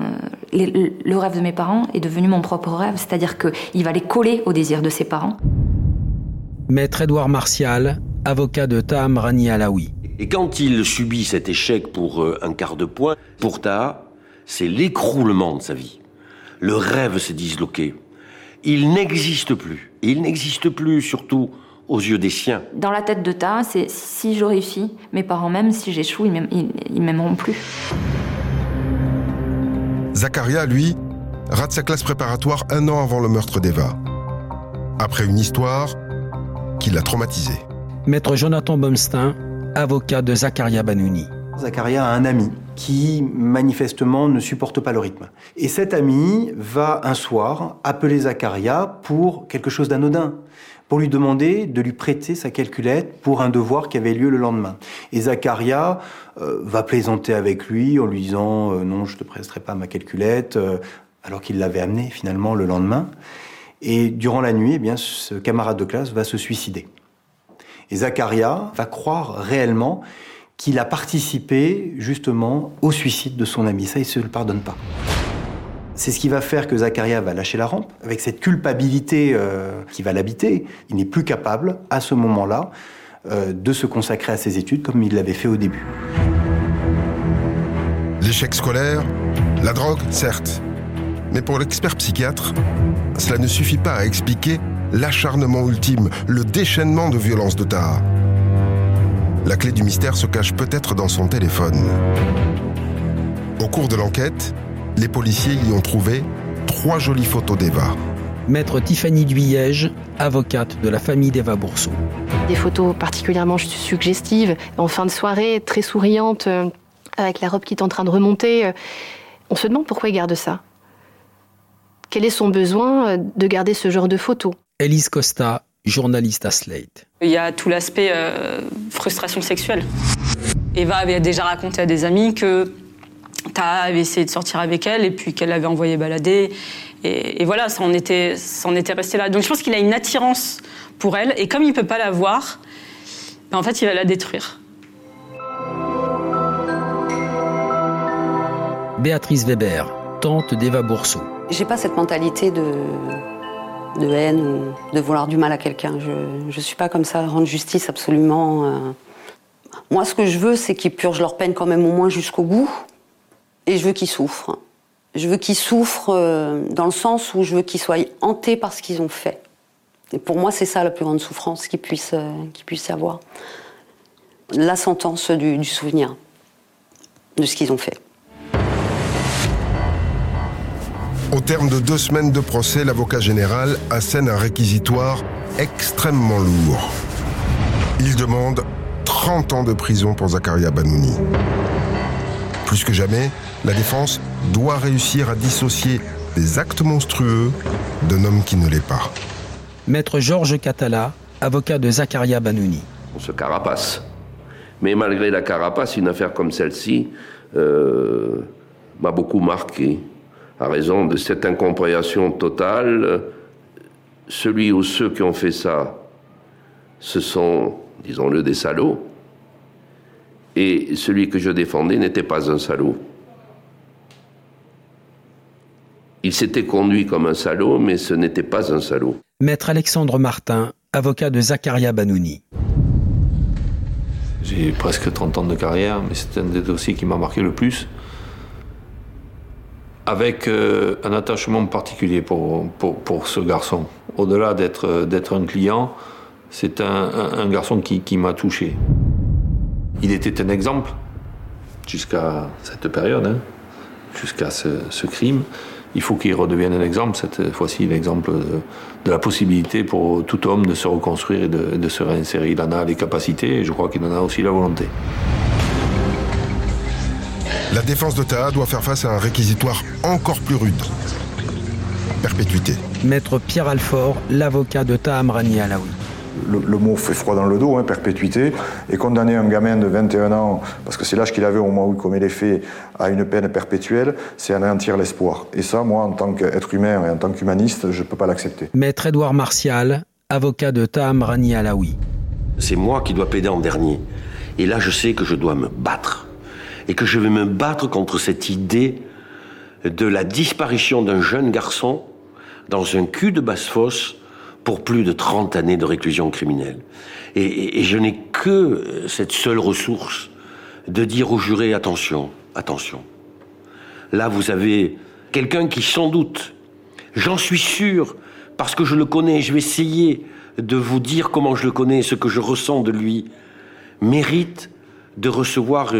le rêve de mes parents est devenu mon propre rêve, c'est-à-dire qu'il va les coller au désir de ses parents. Maître Édouard Martial, avocat de Taham Rani Alaoui. Et quand il subit cet échec pour un quart de point, pour Taha, c'est l'écroulement de sa vie. Le rêve s'est disloqué. Il n'existe plus. Il n'existe plus surtout aux yeux des siens. Dans la tête de Ta, c'est si je réussis, mes parents même, si j'échoue, ils m'aimeront plus. Zacharia, lui, rate sa classe préparatoire un an avant le meurtre d'Eva. Après une histoire qui l'a traumatisé. Maître Jonathan Bomstein, avocat de Zakaria Banouni. Zakaria a un ami qui manifestement ne supporte pas le rythme. Et cet ami va un soir appeler Zakaria pour quelque chose d'anodin, pour lui demander de lui prêter sa calculette pour un devoir qui avait lieu le lendemain. Et Zakaria euh, va plaisanter avec lui en lui disant euh, non, je ne te prêterai pas ma calculette, euh, alors qu'il l'avait amené finalement le lendemain. Et durant la nuit, eh bien, ce camarade de classe va se suicider. Et Zakaria va croire réellement qu'il a participé justement au suicide de son ami. Ça, il ne se le pardonne pas. C'est ce qui va faire que Zakaria va lâcher la rampe, avec cette culpabilité euh, qui va l'habiter. Il n'est plus capable, à ce moment-là, euh, de se consacrer à ses études comme il l'avait fait au début. L'échec scolaire, la drogue, certes. Mais pour l'expert psychiatre, cela ne suffit pas à expliquer l'acharnement ultime, le déchaînement de violence de Taha. La clé du mystère se cache peut-être dans son téléphone. Au cours de l'enquête, les policiers y ont trouvé trois jolies photos d'Eva. Maître Tiffany Duyège, avocate de la famille d'Eva Bourseau. Des photos particulièrement suggestives, en fin de soirée, très souriante, euh, avec la robe qui est en train de remonter. On se demande pourquoi il garde ça. Quel est son besoin euh, de garder ce genre de photos? Elise Costa, journaliste à Slate. Il y a tout l'aspect euh, frustration sexuelle. Eva avait déjà raconté à des amis que Ta avait essayé de sortir avec elle et puis qu'elle l'avait envoyé balader. Et, voilà, ça en, était, ça en était resté là. Donc je pense qu'il a une attirance pour elle et comme il ne peut pas la voir, ben, en fait il va la détruire. Béatrice Weber, tante d'Eva Bourseau. J'ai pas cette mentalité de, de haine ou de vouloir du mal à quelqu'un. Je ne suis pas comme ça, rendre justice absolument. Euh. Moi, ce que je veux, c'est qu'ils purgent leur peine quand même au moins jusqu'au bout. Et je veux qu'ils souffrent. Je veux qu'ils souffrent euh, dans le sens où je veux qu'ils soient hantés par ce qu'ils ont fait. Et pour moi, c'est ça la plus grande souffrance qu'ils puissent, euh, avoir. La sentence du souvenir de ce qu'ils ont fait. Au terme de deux semaines de procès, l'avocat général assène un réquisitoire extrêmement lourd. Il demande 30 ans de prison pour Zakaria Banouni. Plus que jamais, la défense doit réussir à dissocier des actes monstrueux d'un homme qui ne l'est pas. Maître Georges Catala, avocat de Zakaria Banouni. On se carapace. Mais malgré la carapace, une affaire comme celle-ci euh, m'a beaucoup marqué à raison de cette incompréhension totale, celui ou ceux qui ont fait ça, ce sont, disons-le, des salauds, et celui que je défendais n'était pas un salaud. Il s'était conduit comme un salaud, mais ce n'était pas un salaud. Maître Alexandre Martin, avocat de Zakaria Banouni. J'ai presque 30 ans de carrière, mais c'est un des dossiers qui m'a marqué le plus avec euh, un attachement particulier pour, pour, ce garçon. Au-delà d'être, d'être un client, c'est un, un, garçon qui, qui m'a touché. Il était un exemple jusqu'à cette période, hein, jusqu'à ce, crime. Il faut qu'il redevienne un exemple, cette fois-ci l'exemple de, de, la possibilité pour tout homme de se reconstruire et de, de se réinsérer. Il en a les capacités et je crois qu'il en a aussi la volonté. La défense de Taha doit faire face à un réquisitoire encore plus rude. Perpétuité. Maître Pierre Alfort, l'avocat de Taha Amrani Alaoui. Le, mot fait froid dans le dos, hein, perpétuité, et condamner un gamin de 21 ans, parce que c'est l'âge qu'il avait au moment où il commet les faits, à une peine perpétuelle, c'est anéantir l'espoir. Et ça, moi, en tant qu'être humain et en tant qu'humaniste, je ne peux pas l'accepter. Maître Édouard Martial, avocat de Taham Rani Alaoui. C'est moi qui dois plaider en dernier. Et là, je sais que je dois me battre et que je vais me battre contre cette idée de la disparition d'un jeune garçon dans un cul de basse-fosse pour plus de 30 années de réclusion criminelle. Et, je n'ai que cette seule ressource de dire aux jurés attention, attention. Là, vous avez quelqu'un qui, sans doute, j'en suis sûr, parce que je le connais, je vais essayer de vous dire comment je le connais, ce que je ressens de lui, mérite de recevoir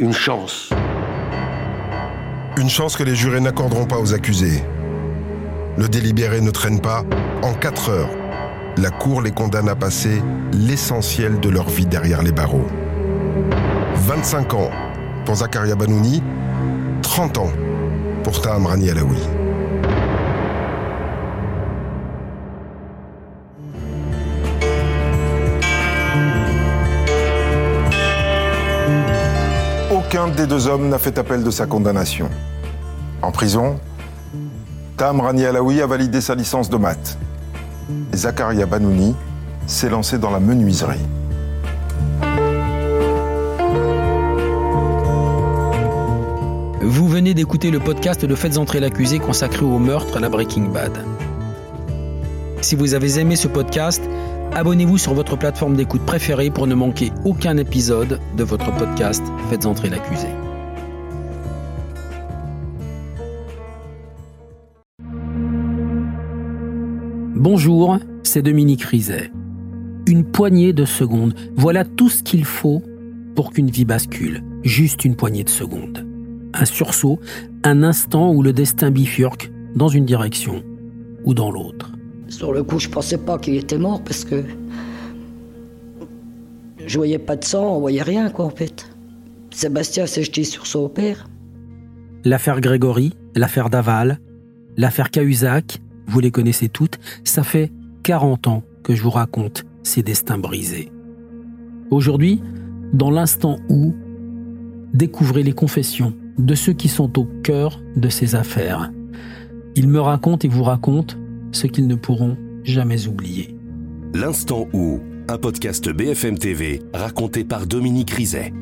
une chance. Une chance que les jurés n'accorderont pas aux accusés. Le délibéré ne traîne pas. En 4 heures, la Cour les condamne à passer l'essentiel de leur vie derrière les barreaux. 25 ans pour Zakaria Banouni, 30 ans pour Taham Rani Alaoui. Aucun des deux hommes n'a fait appel de sa condamnation. En prison, Tam Rani Alaoui a validé sa licence de maths. Et Zakaria Banouni s'est lancé dans la menuiserie. Vous venez d'écouter le podcast de Faites entrer l'accusé consacré au meurtre à la Breaking Bad. Si vous avez aimé ce podcast, abonnez-vous sur votre plateforme d'écoute préférée pour ne manquer aucun épisode de votre podcast Faites entrer l'accusé. Bonjour, c'est Dominique Rizet. Une poignée de secondes, voilà tout ce qu'il faut pour qu'une vie bascule. Juste une poignée de secondes. Un sursaut, un instant où le destin bifurque dans une direction ou dans l'autre. Sur le coup, je pensais pas qu'il était mort parce que je voyais pas de sang, on voyait rien quoi en fait. Sébastien s'est jeté sur son père. L'affaire Grégory, l'affaire Daval, l'affaire Cahuzac, vous les connaissez toutes, ça fait 40 ans que je vous raconte ces destins brisés. Aujourd'hui, dans l'instant où, découvrez les confessions de ceux qui sont au cœur de ces affaires. Ils me racontent et vous racontent ce qu'ils ne pourront jamais oublier. L'instant où, un podcast BFM TV raconté par Dominique Rizet.